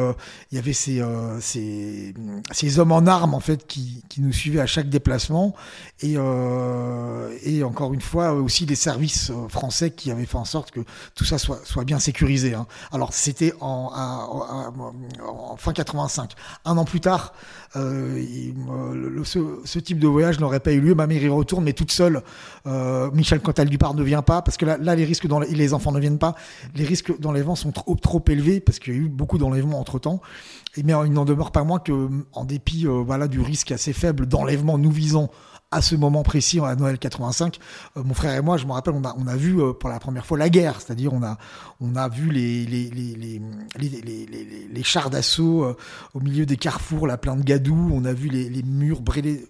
il y avait ces, ces, ces, hommes en armes en fait qui, qui nous suivaient à chaque déplacement, et, et encore une fois aussi les services français qui avait fait en sorte que tout ça soit, soit bien sécurisé. Hein. Alors c'était en, fin 85. Un an plus tard, euh, euh, ce, type de voyage n'aurait pas eu lieu. Ma mère y retourne, mais toute seule. Euh, Michel Cantal Dupart ne vient pas parce que là, les risques dans les, enfants ne viennent pas. Les risques d'enlèvement sont trop, élevés parce qu'il y a eu beaucoup d'enlèvements entre temps. Et mais il n'en demeure pas moins que, en dépit voilà du risque assez faible d'enlèvement, nous visons à ce moment précis, à Noël 85, euh, mon frère et moi, je me rappelle, on a, on a vu euh, pour la première fois la guerre, c'est-à-dire on a, on a vu les, les, les, les, les chars d'assaut euh, au milieu des carrefours, la plaine de Gadou, on a vu les, murs brûlés,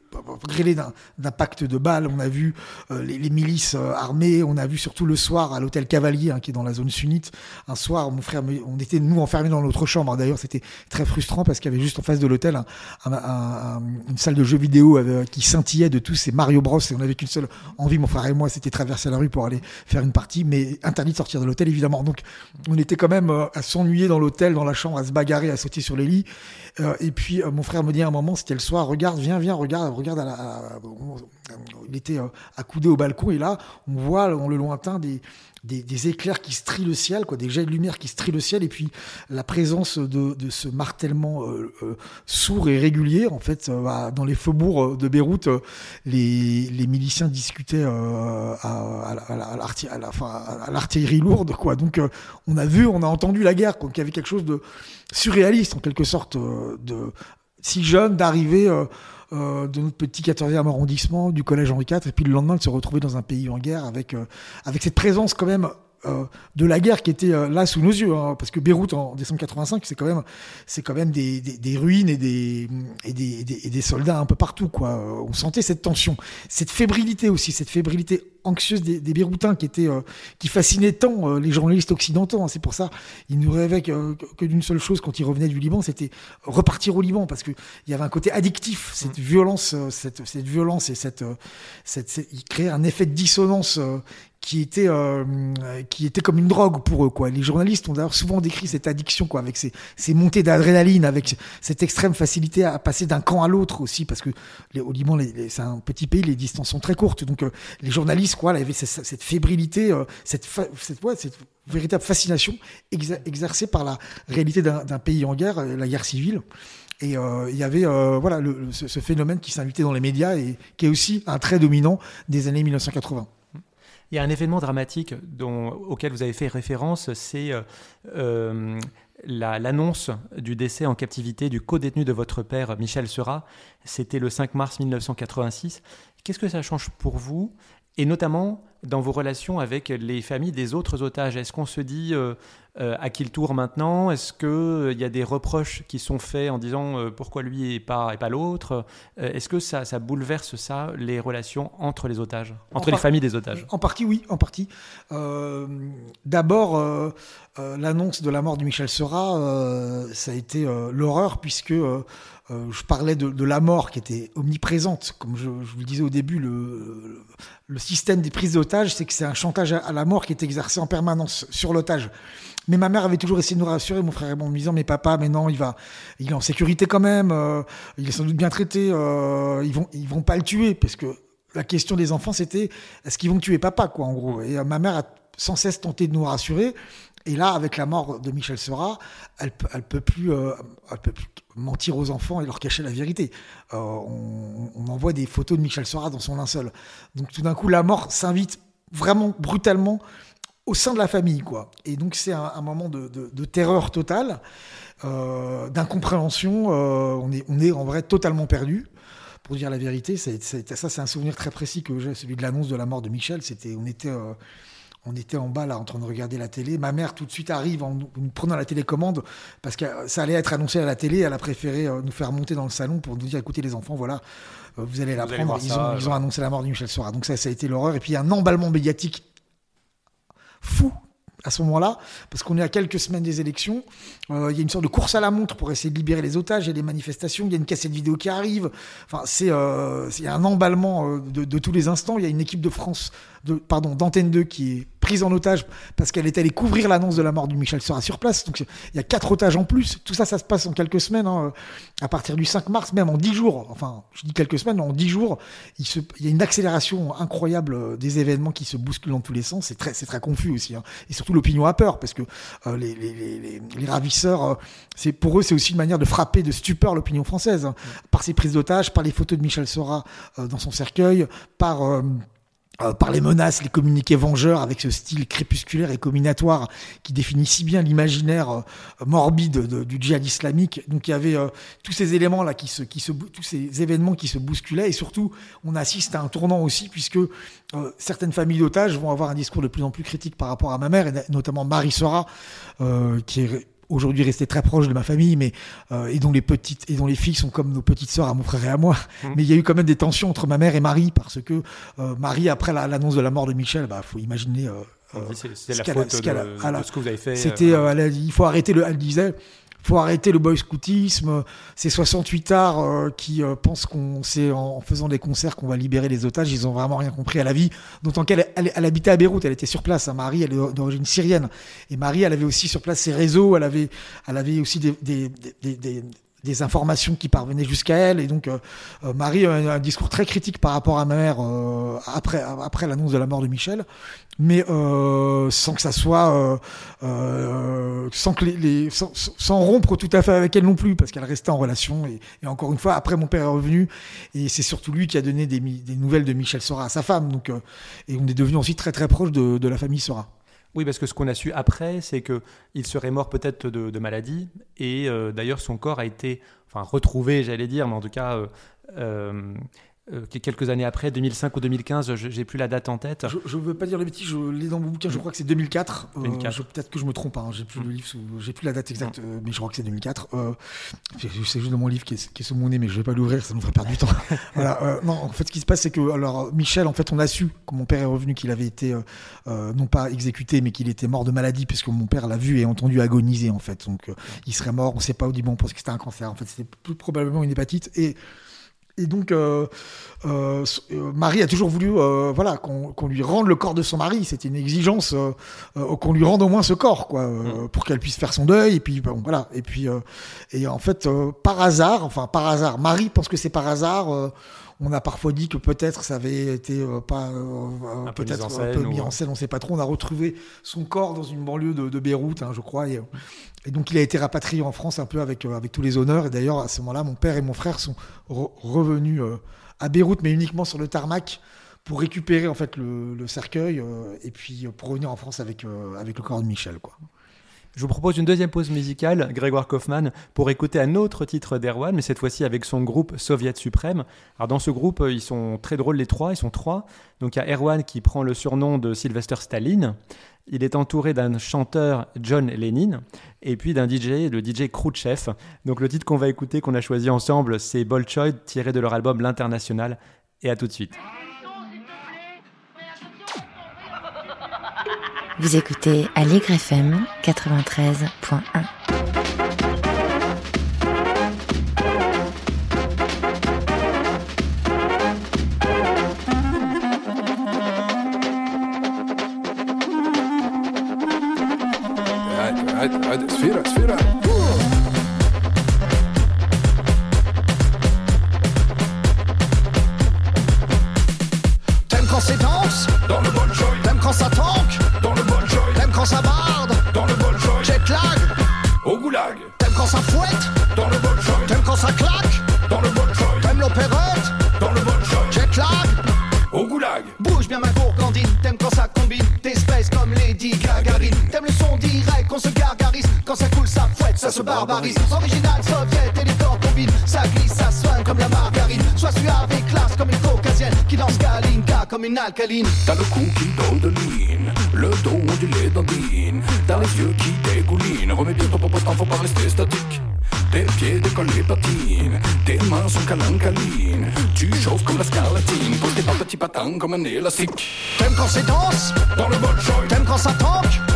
grêlés d'impact de balles, on a vu les, milices armées, on a vu surtout le soir à l'hôtel Cavalier, hein, qui est dans la zone sunnite, un soir, mon frère, on était nous enfermés dans notre chambre, d'ailleurs c'était très frustrant parce qu'il y avait juste en face de l'hôtel une salle de jeux vidéo qui scintillait de tout c'est Mario Bros et on n'avait qu'une seule envie, mon frère et moi, c'était traverser la rue pour aller faire une partie, mais interdit de sortir de l'hôtel évidemment. Donc on était quand même euh, à s'ennuyer dans l'hôtel, dans la chambre, à se bagarrer, à sauter sur les lits. Euh, et puis euh, mon frère me dit à un moment, c'était le soir, regarde, viens, viens, regarde, regarde. À la, il était accoudé au balcon et là, on voit dans le lointain des des, éclairs qui strient le ciel, quoi, des jets de lumière qui strient le ciel, et puis la présence de, de ce martèlement euh, euh, sourd et régulier. En fait, euh, dans les faubourgs de Beyrouth, les, les miliciens discutaient à, à, à l'artillerie lourde, quoi. Donc, on a vu, on a entendu la guerre, quoi. il y avait quelque chose de surréaliste, en quelque sorte, de si jeune, d'arriver euh, de notre petit 14e arrondissement du collège Henri IV, et puis le lendemain de se retrouver dans un pays en guerre avec, euh, avec cette présence quand même euh, de la guerre qui était euh, là sous nos yeux, hein, parce que Beyrouth en décembre 85, c'est quand même, c'est quand même des, des, des, ruines et des, et des, et des, soldats un peu partout, quoi. Euh, on sentait cette tension, cette fébrilité aussi, cette fébrilité anxieuse des, des Beyrouthins qui était, qui fascinait tant les journalistes occidentaux. Hein. C'est pour ça, ils nous rêvaient que, que d'une seule chose quand ils revenaient du Liban, c'était repartir au Liban, parce que il y avait un côté addictif, cette mmh. violence, cette, cette violence et cette, cette, cette, il créait un effet de dissonance qui était euh, qui était comme une drogue pour eux quoi. Les journalistes ont d'ailleurs souvent décrit cette addiction quoi avec ces, ces montées d'adrénaline avec cette extrême facilité à passer d'un camp à l'autre aussi parce que les, au Liban c'est un petit pays les distances sont très courtes donc euh, les journalistes quoi il y avait cette, cette fébrilité euh, cette cette, ouais, cette véritable fascination exercée par la réalité d'un pays en guerre la guerre civile et il y avait voilà le, ce, ce, phénomène qui s'invitait dans les médias et qui est aussi un trait dominant des années 1980. Il y a un événement dramatique auquel vous avez fait référence, c'est euh, euh, l'annonce du décès en captivité du co-détenu de votre père, Michel Seurat. C'était le 5 mars 1986. Qu'est-ce que ça change pour vous Et notamment, dans vos relations avec les familles des autres otages Est-ce qu'on se dit euh, euh, à qui le tour maintenant? Est-ce qu'il il y a des reproches qui sont faits en disant pourquoi lui et pas, et pas l'autre? Est-ce que ça, ça, bouleverse ça, les relations entre les otages, entre les familles des otages? En partie, oui, en partie. D'abord, l'annonce de la mort de Michel Seurat, ça a été l'horreur, puisque euh, je parlais de, la mort qui était omniprésente. Comme je, vous le disais au début, le, système des prises d'otages, c'est que c'est un chantage à, la mort qui est exercé en permanence sur l'otage. Mais ma mère avait toujours essayé de nous rassurer, mon frère et moi, en me disant, mais papa, mais non, il va, il est en sécurité quand même, euh, il est sans doute bien traité, euh, ils vont, ils vont pas le tuer, parce que la question des enfants, c'était, est-ce qu'ils vont tuer papa, quoi, en gros. Et ma mère a sans cesse tenté de nous rassurer. Et là, avec la mort de Michel Seurat, elle, elle peut plus, elle peut plus mentir aux enfants et leur cacher la vérité. Euh, on, envoie des photos de Michel Seurat dans son linceul. Donc tout d'un coup, la mort s'invite vraiment brutalement au sein de la famille, quoi. Et donc c'est un, moment de, terreur totale, euh, d'incompréhension. Euh, on, est, on est en vrai totalement perdu. Pour dire la vérité, ça, c'est un souvenir très précis que j'ai, celui de l'annonce de la mort de Michel. C'était, on était on était en bas là en train de regarder la télé. Ma mère tout de suite arrive en nous prenant la télécommande parce que ça allait être annoncé à la télé. Elle a préféré euh, nous faire monter dans le salon pour nous dire écoutez les enfants, voilà, euh, vous allez la prendre. Ils, ont, ils, ont, annoncé la mort de Michel Sora. Donc ça, ça a été l'horreur. Et puis il y a un emballement médiatique fou à ce moment-là, parce qu'on est à quelques semaines des élections. Euh, il y a une sorte de course à la montre pour essayer de libérer les otages. Il y a des manifestations, il y a une cassette vidéo qui arrive. Enfin, c'est euh, un emballement de, de, tous les instants. Il y a une équipe de France de, pardon, d'Antenne 2 qui est prise en otage parce qu'elle est allée couvrir l'annonce de la mort du Michel Sera sur place. Donc il y a quatre otages en plus. Tout ça, ça se passe en quelques semaines. Hein. À partir du 5 mars, même en 10 jours, enfin je dis quelques semaines, en 10 jours, il, se, il y a une accélération incroyable euh, des événements qui se bousculent dans tous les sens. C'est très, c'est très confus aussi. Hein. Et surtout l'opinion a peur parce que euh, les, les, les, les, ravisseurs, euh, c'est pour eux c'est aussi une manière de frapper de stupeur l'opinion française hein. par ces prises d'otages, par les photos de Michel Sora dans son cercueil, par euh, par les menaces, les communiqués vengeurs, avec ce style crépusculaire et combinatoire qui définit si bien l'imaginaire euh, morbide du djihad islamique. Donc il y avait euh, tous ces éléments là qui se, qui tous ces événements qui se bousculaient et surtout on assiste à un tournant aussi puisque certaines familles d'otages vont avoir un discours de plus en plus critique par rapport à ma mère et notamment Marie Sora qui est aujourd'hui resté très proche de ma famille, mais euh, et dont les petites et dont les filles sont comme nos petites sœurs à mon frère et à moi. Mmh. Mais il y a eu quand même des tensions entre ma mère et Marie parce que euh, Marie après l'annonce de la mort de Michel, bah faut imaginer. Euh, c'est la faute de, ce que vous avez fait. C'était, il faut arrêter le. Elle disait, faut arrêter le boy scoutisme. Ces 68 arts euh, qui euh, pensent qu'on sait en, faisant des concerts qu'on va libérer les otages, ils ont vraiment rien compris à la vie. D'autant qu'elle elle, habitait à Beyrouth, elle était sur place. Hein. Marie, elle est d'origine syrienne. Et Marie, elle avait aussi sur place ses réseaux, elle avait, elle avait aussi des des informations qui parvenaient jusqu'à elle. Et donc, euh, euh, Marie a un, discours très critique par rapport à ma mère euh, après, après l'annonce de la mort de Michel, mais sans que ça soit, sans que les, sans, rompre tout à fait avec elle non plus, parce qu'elle restait en relation. Et, encore une fois, après mon père est revenu, et c'est surtout lui qui a donné des, nouvelles de Michel Sora à sa femme. Donc, et on est devenu ensuite très très proche de la famille Sora. Oui, parce que ce qu'on a su après, c'est qu'il serait mort peut-être de, maladie, et euh, d'ailleurs son corps a été enfin, retrouvé, j'allais dire, mais en tout cas euh, euh, quelques années après, 2005 ou 2015, j'ai plus la date en tête. Je ne veux pas dire le bêtise, je l'ai dans mon bouquin, je mm. crois que c'est 2004. Euh, peut-être que je me trompe, hein, j'ai plus mm. le livre, j'ai plus la date exacte, mm. euh, mais je crois que c'est 2004. c'est juste dans mon livre qui est, qui est sous mon nez, mais je vais pas l'ouvrir, ça nous ferait perdre du temps. voilà, non, en fait, ce qui se passe, c'est que alors Michel, en fait, on a su, quand mon père est revenu, qu'il avait été non pas exécuté, mais qu'il était mort de maladie, puisque mon père l'a vu et entendu agoniser, en fait. Donc, il serait mort, on ne sait pas au dit bon, on pense que c'était un cancer. En fait, c'était plus probablement une hépatite et et donc, euh, euh, euh, Marie a toujours voulu, voilà, qu'on lui rende le corps de son mari. C'était une exigence qu'on lui rende au moins ce corps, quoi, mm. pour qu'elle puisse faire son deuil. Et puis, bon, voilà. Et puis, et en fait, par hasard, enfin par hasard, Marie pense que c'est par hasard on a parfois dit que peut-être ça avait été euh, pas euh, peut-être un peu mis en scène, on ne sait pas trop. On a retrouvé son corps dans une banlieue de, Beyrouth, hein, je crois, et, donc il a été rapatrié en France un peu avec euh, avec tous les honneurs. Et d'ailleurs à ce moment-là, mon père et mon frère sont revenus à Beyrouth, mais uniquement sur le tarmac pour récupérer en fait le, cercueil et puis pour revenir en France avec avec le corps de Michel, quoi. Je vous propose une deuxième pause musicale, Grégoire Kaufmann, pour écouter un autre titre d'Erwan, mais cette fois-ci avec son groupe Soviet Suprême. Alors dans ce groupe, ils sont très drôles les trois, ils sont trois. Donc il y a Erwan qui prend le surnom de Sylvester Staline. Il est entouré d'un chanteur John Lennon et puis d'un DJ, le DJ Khrouchtchev. Donc le titre qu'on va écouter, qu'on a choisi ensemble, c'est Bolchoid, tiré de leur album L'International. Et à tout de suite. Vous écoutez Allegre FM 93.1. Sfera, sfera. T'aimes quand quand ça barde. Dans le Bolshoi, Jet lag. Au goulag, T'aimes quand ça fouette. Dans le Bolshoi, T'aimes quand ça claque. Dans le Bolshoi, T'aimes l'opérette. Dans le Bolshoi, Jet lag. Au goulag, Bouge bien ma gourgandine, t'aimes quand ça combine Des spaces comme Lady Gagarine. T'aimes le son direct, qu'on se gargarise. Quand ça coule, ça fouette, ça se barbarise. Original, soviet, éditeur combine Ça glisse, ça soigne comme la margarine. Sois suave classe comme une caucasienne Qui danse Galinka comme une alcaline. T'as le cou qui dodeline, le dos ondulé d'andine, t'as les yeux qui dégoulinent. Remets bien ton popotin, faut pas rester statique. Tes pieds décollés patinent, tes mains sont calancalines. Tu chauffes comme la scarlatine, pose tes pas petits patins comme un élastique. T'aimes quand c'est dense Dans le Bolshoi, T'aimes quand ça tanque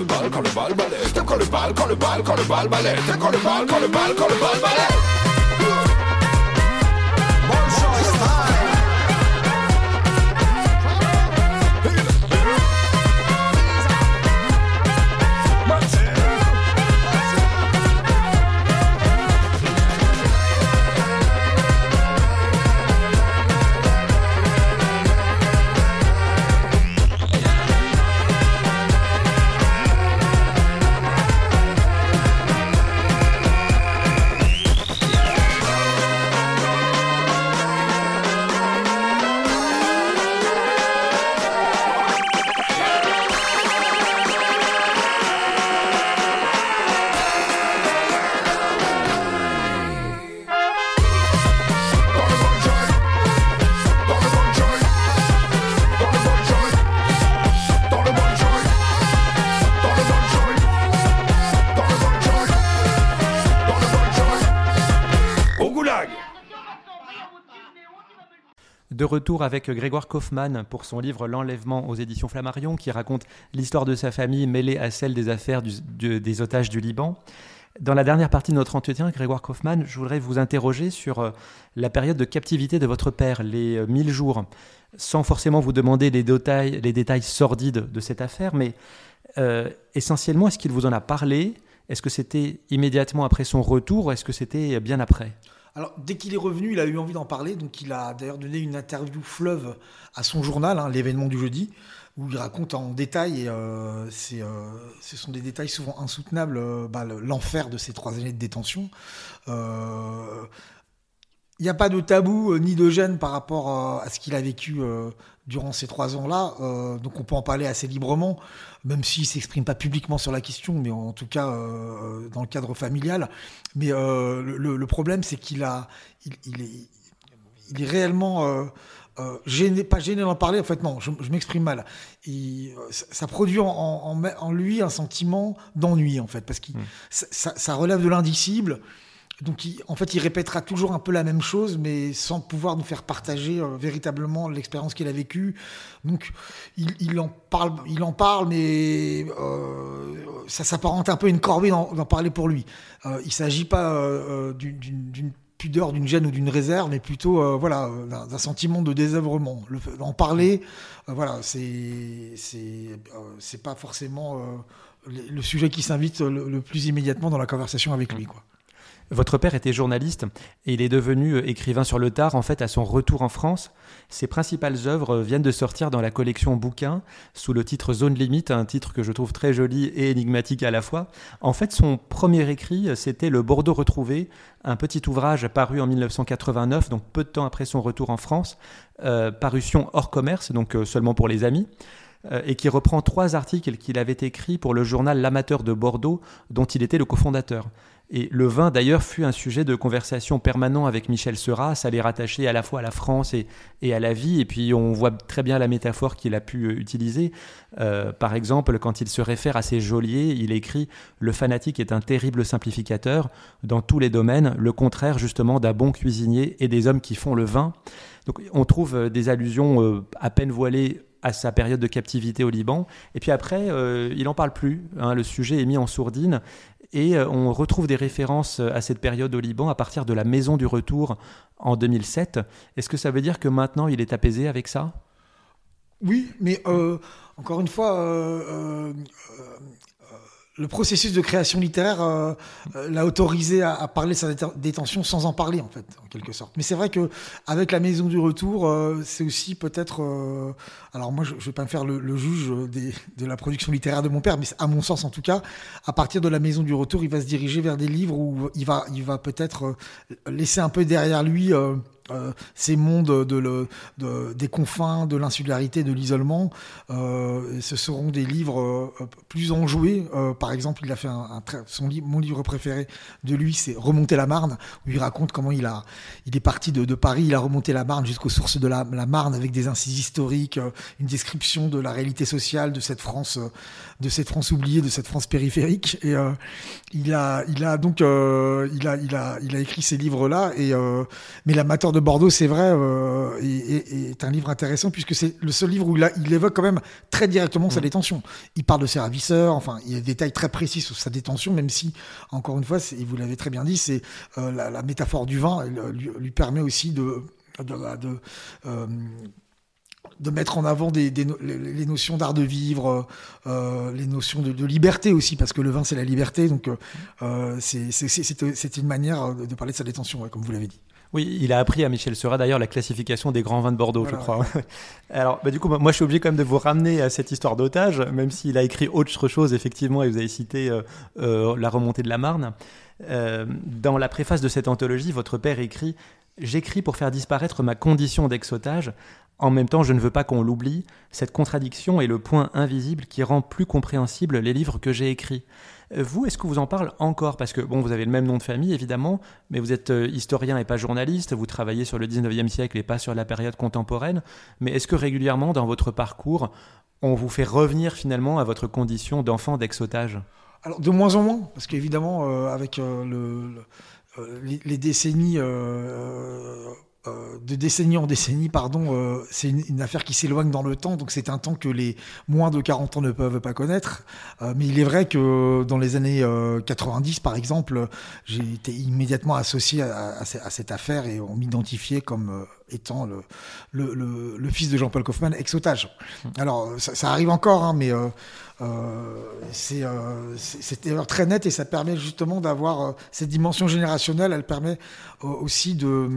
le bal, quand le bal, balai. Quand le bal, quand le bal, quand le bal balai. Quand le bal, quand le bal, quand le bal balai. Retour avec Grégoire Kaufmann pour son livre L'enlèvement aux éditions Flammarion, qui raconte l'histoire de sa famille mêlée à celle des affaires des otages du Liban. Dans la dernière partie de notre entretien, Grégoire Kaufmann, je voudrais vous interroger sur euh, la période de captivité de votre père, les euh, 1000 jours, sans forcément vous demander les détails, les détails sordides de cette affaire, mais euh, essentiellement, est-ce qu'il vous en a parlé? Est-ce que c'était immédiatement après son retour ou est-ce que c'était bien après? Alors, dès qu'il est revenu, il a eu envie d'en parler. Donc, il a d'ailleurs donné une interview fleuve à son journal, hein, l'événement du jeudi, où il raconte en détail, et euh, euh, ce sont des détails souvent insoutenables, euh, bah, le- l'enfer de ces trois années de détention. Il n'y a pas de tabou euh, ni de gêne par rapport euh, à ce qu'il a vécu euh, durant ces trois ans-là. Donc on peut en parler assez librement, même s'il ne s'exprime pas publiquement sur la question, mais en tout cas dans le cadre familial. Mais le, le problème, c'est qu'il a, il, il est, il est réellement gêné, pas gêné d'en parler. En fait, non, je, m'exprime mal. ça, produit en, lui un sentiment d'ennui, en fait, parce que ça, ça, relève de l'indicible. Donc, en fait, il répétera toujours un peu la même chose, mais sans pouvoir nous faire partager euh, véritablement l'expérience qu'il a vécue. Donc, il, en parle, il en parle, mais euh, ça s'apparente un peu à une corvée d'en parler pour lui. Euh, il ne s'agit pas d'une pudeur, d'une gêne ou d'une réserve, mais plutôt voilà d'un sentiment de désœuvrement. En parler, voilà, c'est pas forcément le, sujet qui s'invite le, le, plus immédiatement dans la conversation avec lui, quoi. Votre père était journaliste et il est devenu euh, écrivain sur le tard en fait à son retour en France. Ses principales œuvres viennent de sortir dans la collection bouquins sous le titre Zone Limite, un titre que je trouve très joli et énigmatique à la fois. En fait, son premier écrit, c'était Le Bordeaux retrouvé, un petit ouvrage paru en 1989, donc peu de temps après son retour en France, euh, parution hors commerce, donc euh, seulement pour les amis et qui reprend trois articles qu'il avait écrits pour le journal L'Amateur de Bordeaux, dont il était le cofondateur. Et le vin, d'ailleurs, fut un sujet de conversation permanent avec Michel Seurat. Ça les rattachait à la fois à la France et, à la vie. Et puis, on voit très bien la métaphore qu'il a pu euh, utiliser. Euh, par exemple, quand il se réfère à ses geôliers, il écrit Le fanatique est un terrible simplificateur dans tous les domaines, le contraire justement d'un bon cuisinier et des hommes qui font le vin. Donc, on trouve euh, des allusions à peine voilées à sa période de captivité au Liban. Et puis après, il n'en parle plus. Hein. le sujet est mis en sourdine. Et euh, on retrouve des références euh, à cette période au Liban à partir de la Maison du Retour en 2007. Est-ce que ça veut dire que maintenant il est apaisé avec ça? Oui, mais euh, encore une fois, le processus de création littéraire euh, euh, l'a autorisé à, parler de sa détention sans en parler, en fait, en quelque sorte. Mais c'est vrai que avec la Maison du Retour, euh, c'est aussi peut-être. alors moi, je ne vais pas me faire le, juge de la production littéraire de mon père, mais à mon sens, en tout cas, à partir de la Maison du Retour, il va se diriger vers des livres où il va, il va peut-être laisser un peu derrière lui euh, ces mondes de des confins, de l'insularité, de l'isolement. Euh, ce seront des livres euh, plus enjoués. par exemple, il a fait son mon livre préféré de lui, c'est Remonter la Marne, où il raconte comment il a, il est parti de, Paris, il a remonté la Marne jusqu'aux sources de la, Marne avec des incises historiques, une description de la réalité sociale de cette France, de cette France oubliée, de cette France périphérique. Et il a, il a donc, il a, il a, il a écrit ces livres-là. Et mais l'amateur de Bordeaux, c'est vrai, euh, est, un livre intéressant puisque c'est le seul livre où il, il, évoque quand même très directement sa mm. détention. Il parle de ses ravisseurs, enfin, il y a des détails très précis sur sa détention, même si, encore une fois, et vous l'avez très bien dit, c'est euh, la, métaphore du vin lui, permet aussi de, de, euh, de mettre en avant des, les notions d'art de vivre, les notions de, liberté aussi, parce que le vin c'est la liberté, donc euh, c'est une manière de parler de sa détention, comme vous l'avez dit. Oui, il a appris à Michel Seurat d'ailleurs la classification des grands vins de Bordeaux, je crois. Alors, bah, du coup, moi, je suis obligé quand même de vous ramener à cette histoire d'otage, même s'il a écrit autre chose, effectivement, et vous avez cité euh, euh, la remontée de la Marne. Euh, dans la préface de cette anthologie, votre père écrit J'écris pour faire disparaître ma condition d'ex-otage. En même temps, je ne veux pas qu'on l'oublie. Cette contradiction est le point invisible qui rend plus compréhensible les livres que j'ai écrits. Vous, est-ce que vous en parlez encore? Parce que, bon, vous avez le même nom de famille, évidemment, mais vous êtes euh, historien et pas journaliste, vous travaillez sur le 19e siècle et pas sur la période contemporaine, mais est-ce que régulièrement, dans votre parcours, on vous fait revenir finalement à votre condition d'enfant d'ex-otage? Alors, de moins en moins, parce qu'évidemment, euh, avec euh, le, les, décennies de décennie en décennie, pardon, euh, c'est une, affaire qui s'éloigne dans le temps, donc c'est un temps que les moins de 40 ans ne peuvent pas connaître. Euh, mais il est vrai que dans les années 90, par exemple, j'ai été immédiatement associé à, cette affaire et on m'identifiait comme étant le, le, fils de Jean-Paul Kaufmann, ex-otage. Alors, ça, arrive encore, hein, mais c'est très net et ça permet justement d'avoir cette dimension générationnelle, elle permet aussi de,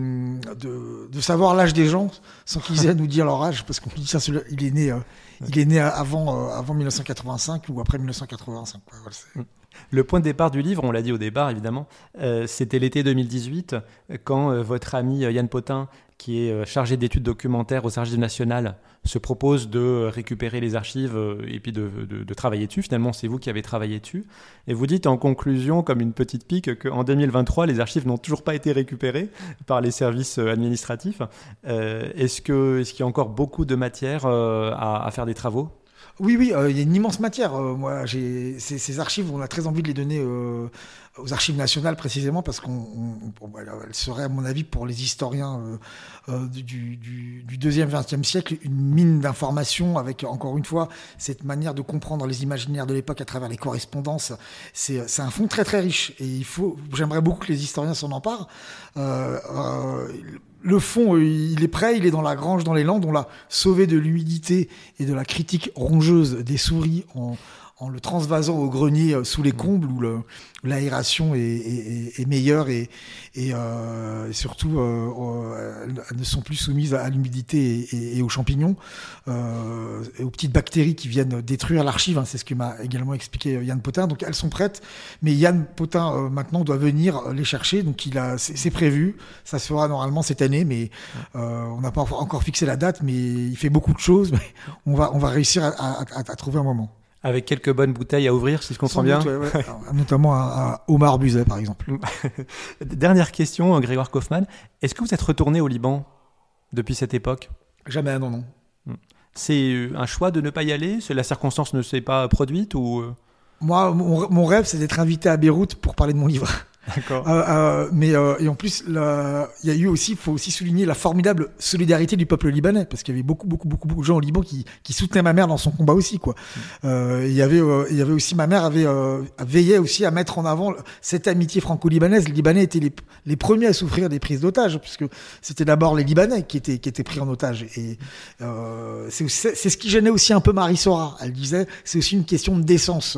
de, savoir l'âge des gens sans qu'ils aient à nous dire leur âge, parce qu'on dit ça, il est né, euh, il est né avant, euh, avant 1985 ou après 1985. le point de départ du livre, on l'a dit au départ évidemment, euh, c'était l'été 2018 quand votre ami Yann Potin qui est euh, chargé d'études documentaires aux Archives nationales, se propose de récupérer les archives euh, et puis de, travailler dessus. Finalement, c'est vous qui avez travaillé dessus. Et vous dites en conclusion, comme une petite pique, qu'en 2023, les archives n'ont toujours pas été récupérées par les services euh, administratifs. est-ce, qu'il y a encore beaucoup de matière à faire des travaux? Oui, oui, il y a une immense matière. moi, j'ai ces, archives, on a très envie de les donner aux archives nationales précisément parce qu'on elle serait à mon avis pour les historiens euh, euh, du, du, du deuxième XXe siècle une mine d'informations avec encore une fois cette manière de comprendre les imaginaires de l'époque à travers les correspondances. C'est un fond très très riche. Et il faut j'aimerais beaucoup que les historiens s'en emparent. Euh, euh, le fond, il est prêt, il est dans la grange, dans les landes. On l'a sauvé de l'humidité et de la critique rongeuse des souris en, en le transvasant au grenier euh, sous les combles où l'aération est, meilleure et, euh, surtout euh, elles ne sont plus soumises à, l'humidité et, aux champignons et aux petites bactéries qui viennent détruire l'archive. Hein, c'est ce que m'a également expliqué Yann Potin. Donc elles sont prêtes, mais Yann Potin maintenant doit venir les chercher. Donc il a, c'est prévu, ça se fera normalement cette année, mais on n'a pas encore fixé la date. Mais il fait beaucoup de choses, mais on va on va réussir à trouver un moment. Avec quelques bonnes bouteilles à ouvrir, si je comprends bien. Notamment à, Omar Buzet, par exemple. Dernière question, Grégoire Kaufmann. Est-ce que vous êtes retourné au Liban depuis cette époque? Jamais, non, non. Hmm. C'est euh, un choix de ne pas y aller? La circonstance ne s'est pas produite ou... Euh? Moi, mon rêve, c'est d'être invité à Beyrouth pour parler de mon livre. D'accord. Euh, euh, mais euh, et en plus, il y a eu aussi, il faut aussi souligner la formidable solidarité du peuple libanais, parce qu'il y avait beaucoup, beaucoup, beaucoup, beaucoup de gens au Liban qui, qui soutenaient ma mère dans son combat aussi, quoi. Mm. Euh, il y avait, il y avait aussi ma mère avait euh, veillait aussi à mettre en avant cette amitié franco-libanaise. Les Libanais étaient les, les premiers à souffrir des prises d'otages, puisque c'était d'abord les Libanais qui étaient qui étaient pris en otage. Et c'est c'est ce qui gênait aussi un peu Marie Sora. Elle disait, c'est aussi une question de décence.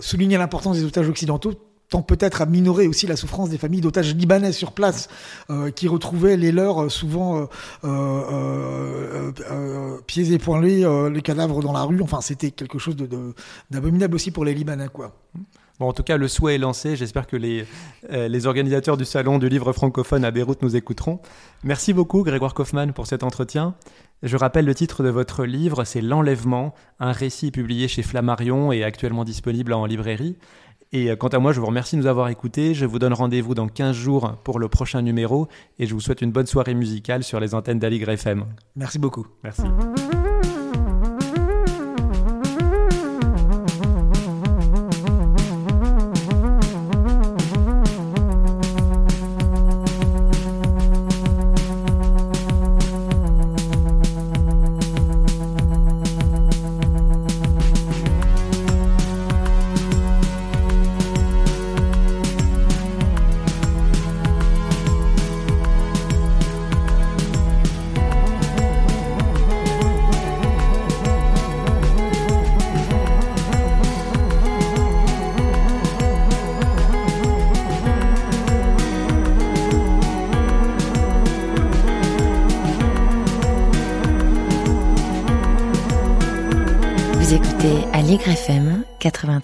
Souligner l'importance des otages occidentaux tend peut-être à minorer aussi la souffrance des familles d'otages libanais sur place euh, qui retrouvaient les leurs euh, souvent euh, pieds et poings les cadavres dans la rue. Enfin, c'était quelque chose d'abominable aussi pour les Libanais, en tout cas, le souhait est lancé. J'espère que les organisateurs du salon du livre francophone à Beyrouth nous écouteront. Merci beaucoup, Grégoire Kaufmann, pour cet entretien. Je rappelle le titre de votre livre, c'est L'Enlèvement, un récit publié chez Flammarion et actuellement disponible en librairie. Et euh, quant à moi, je vous remercie de nous avoir écoutés. Je vous donne rendez-vous dans 15 jours pour le prochain numéro et je vous souhaite une bonne soirée musicale sur les antennes d'Aligre FM. Merci beaucoup. Merci.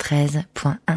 93.1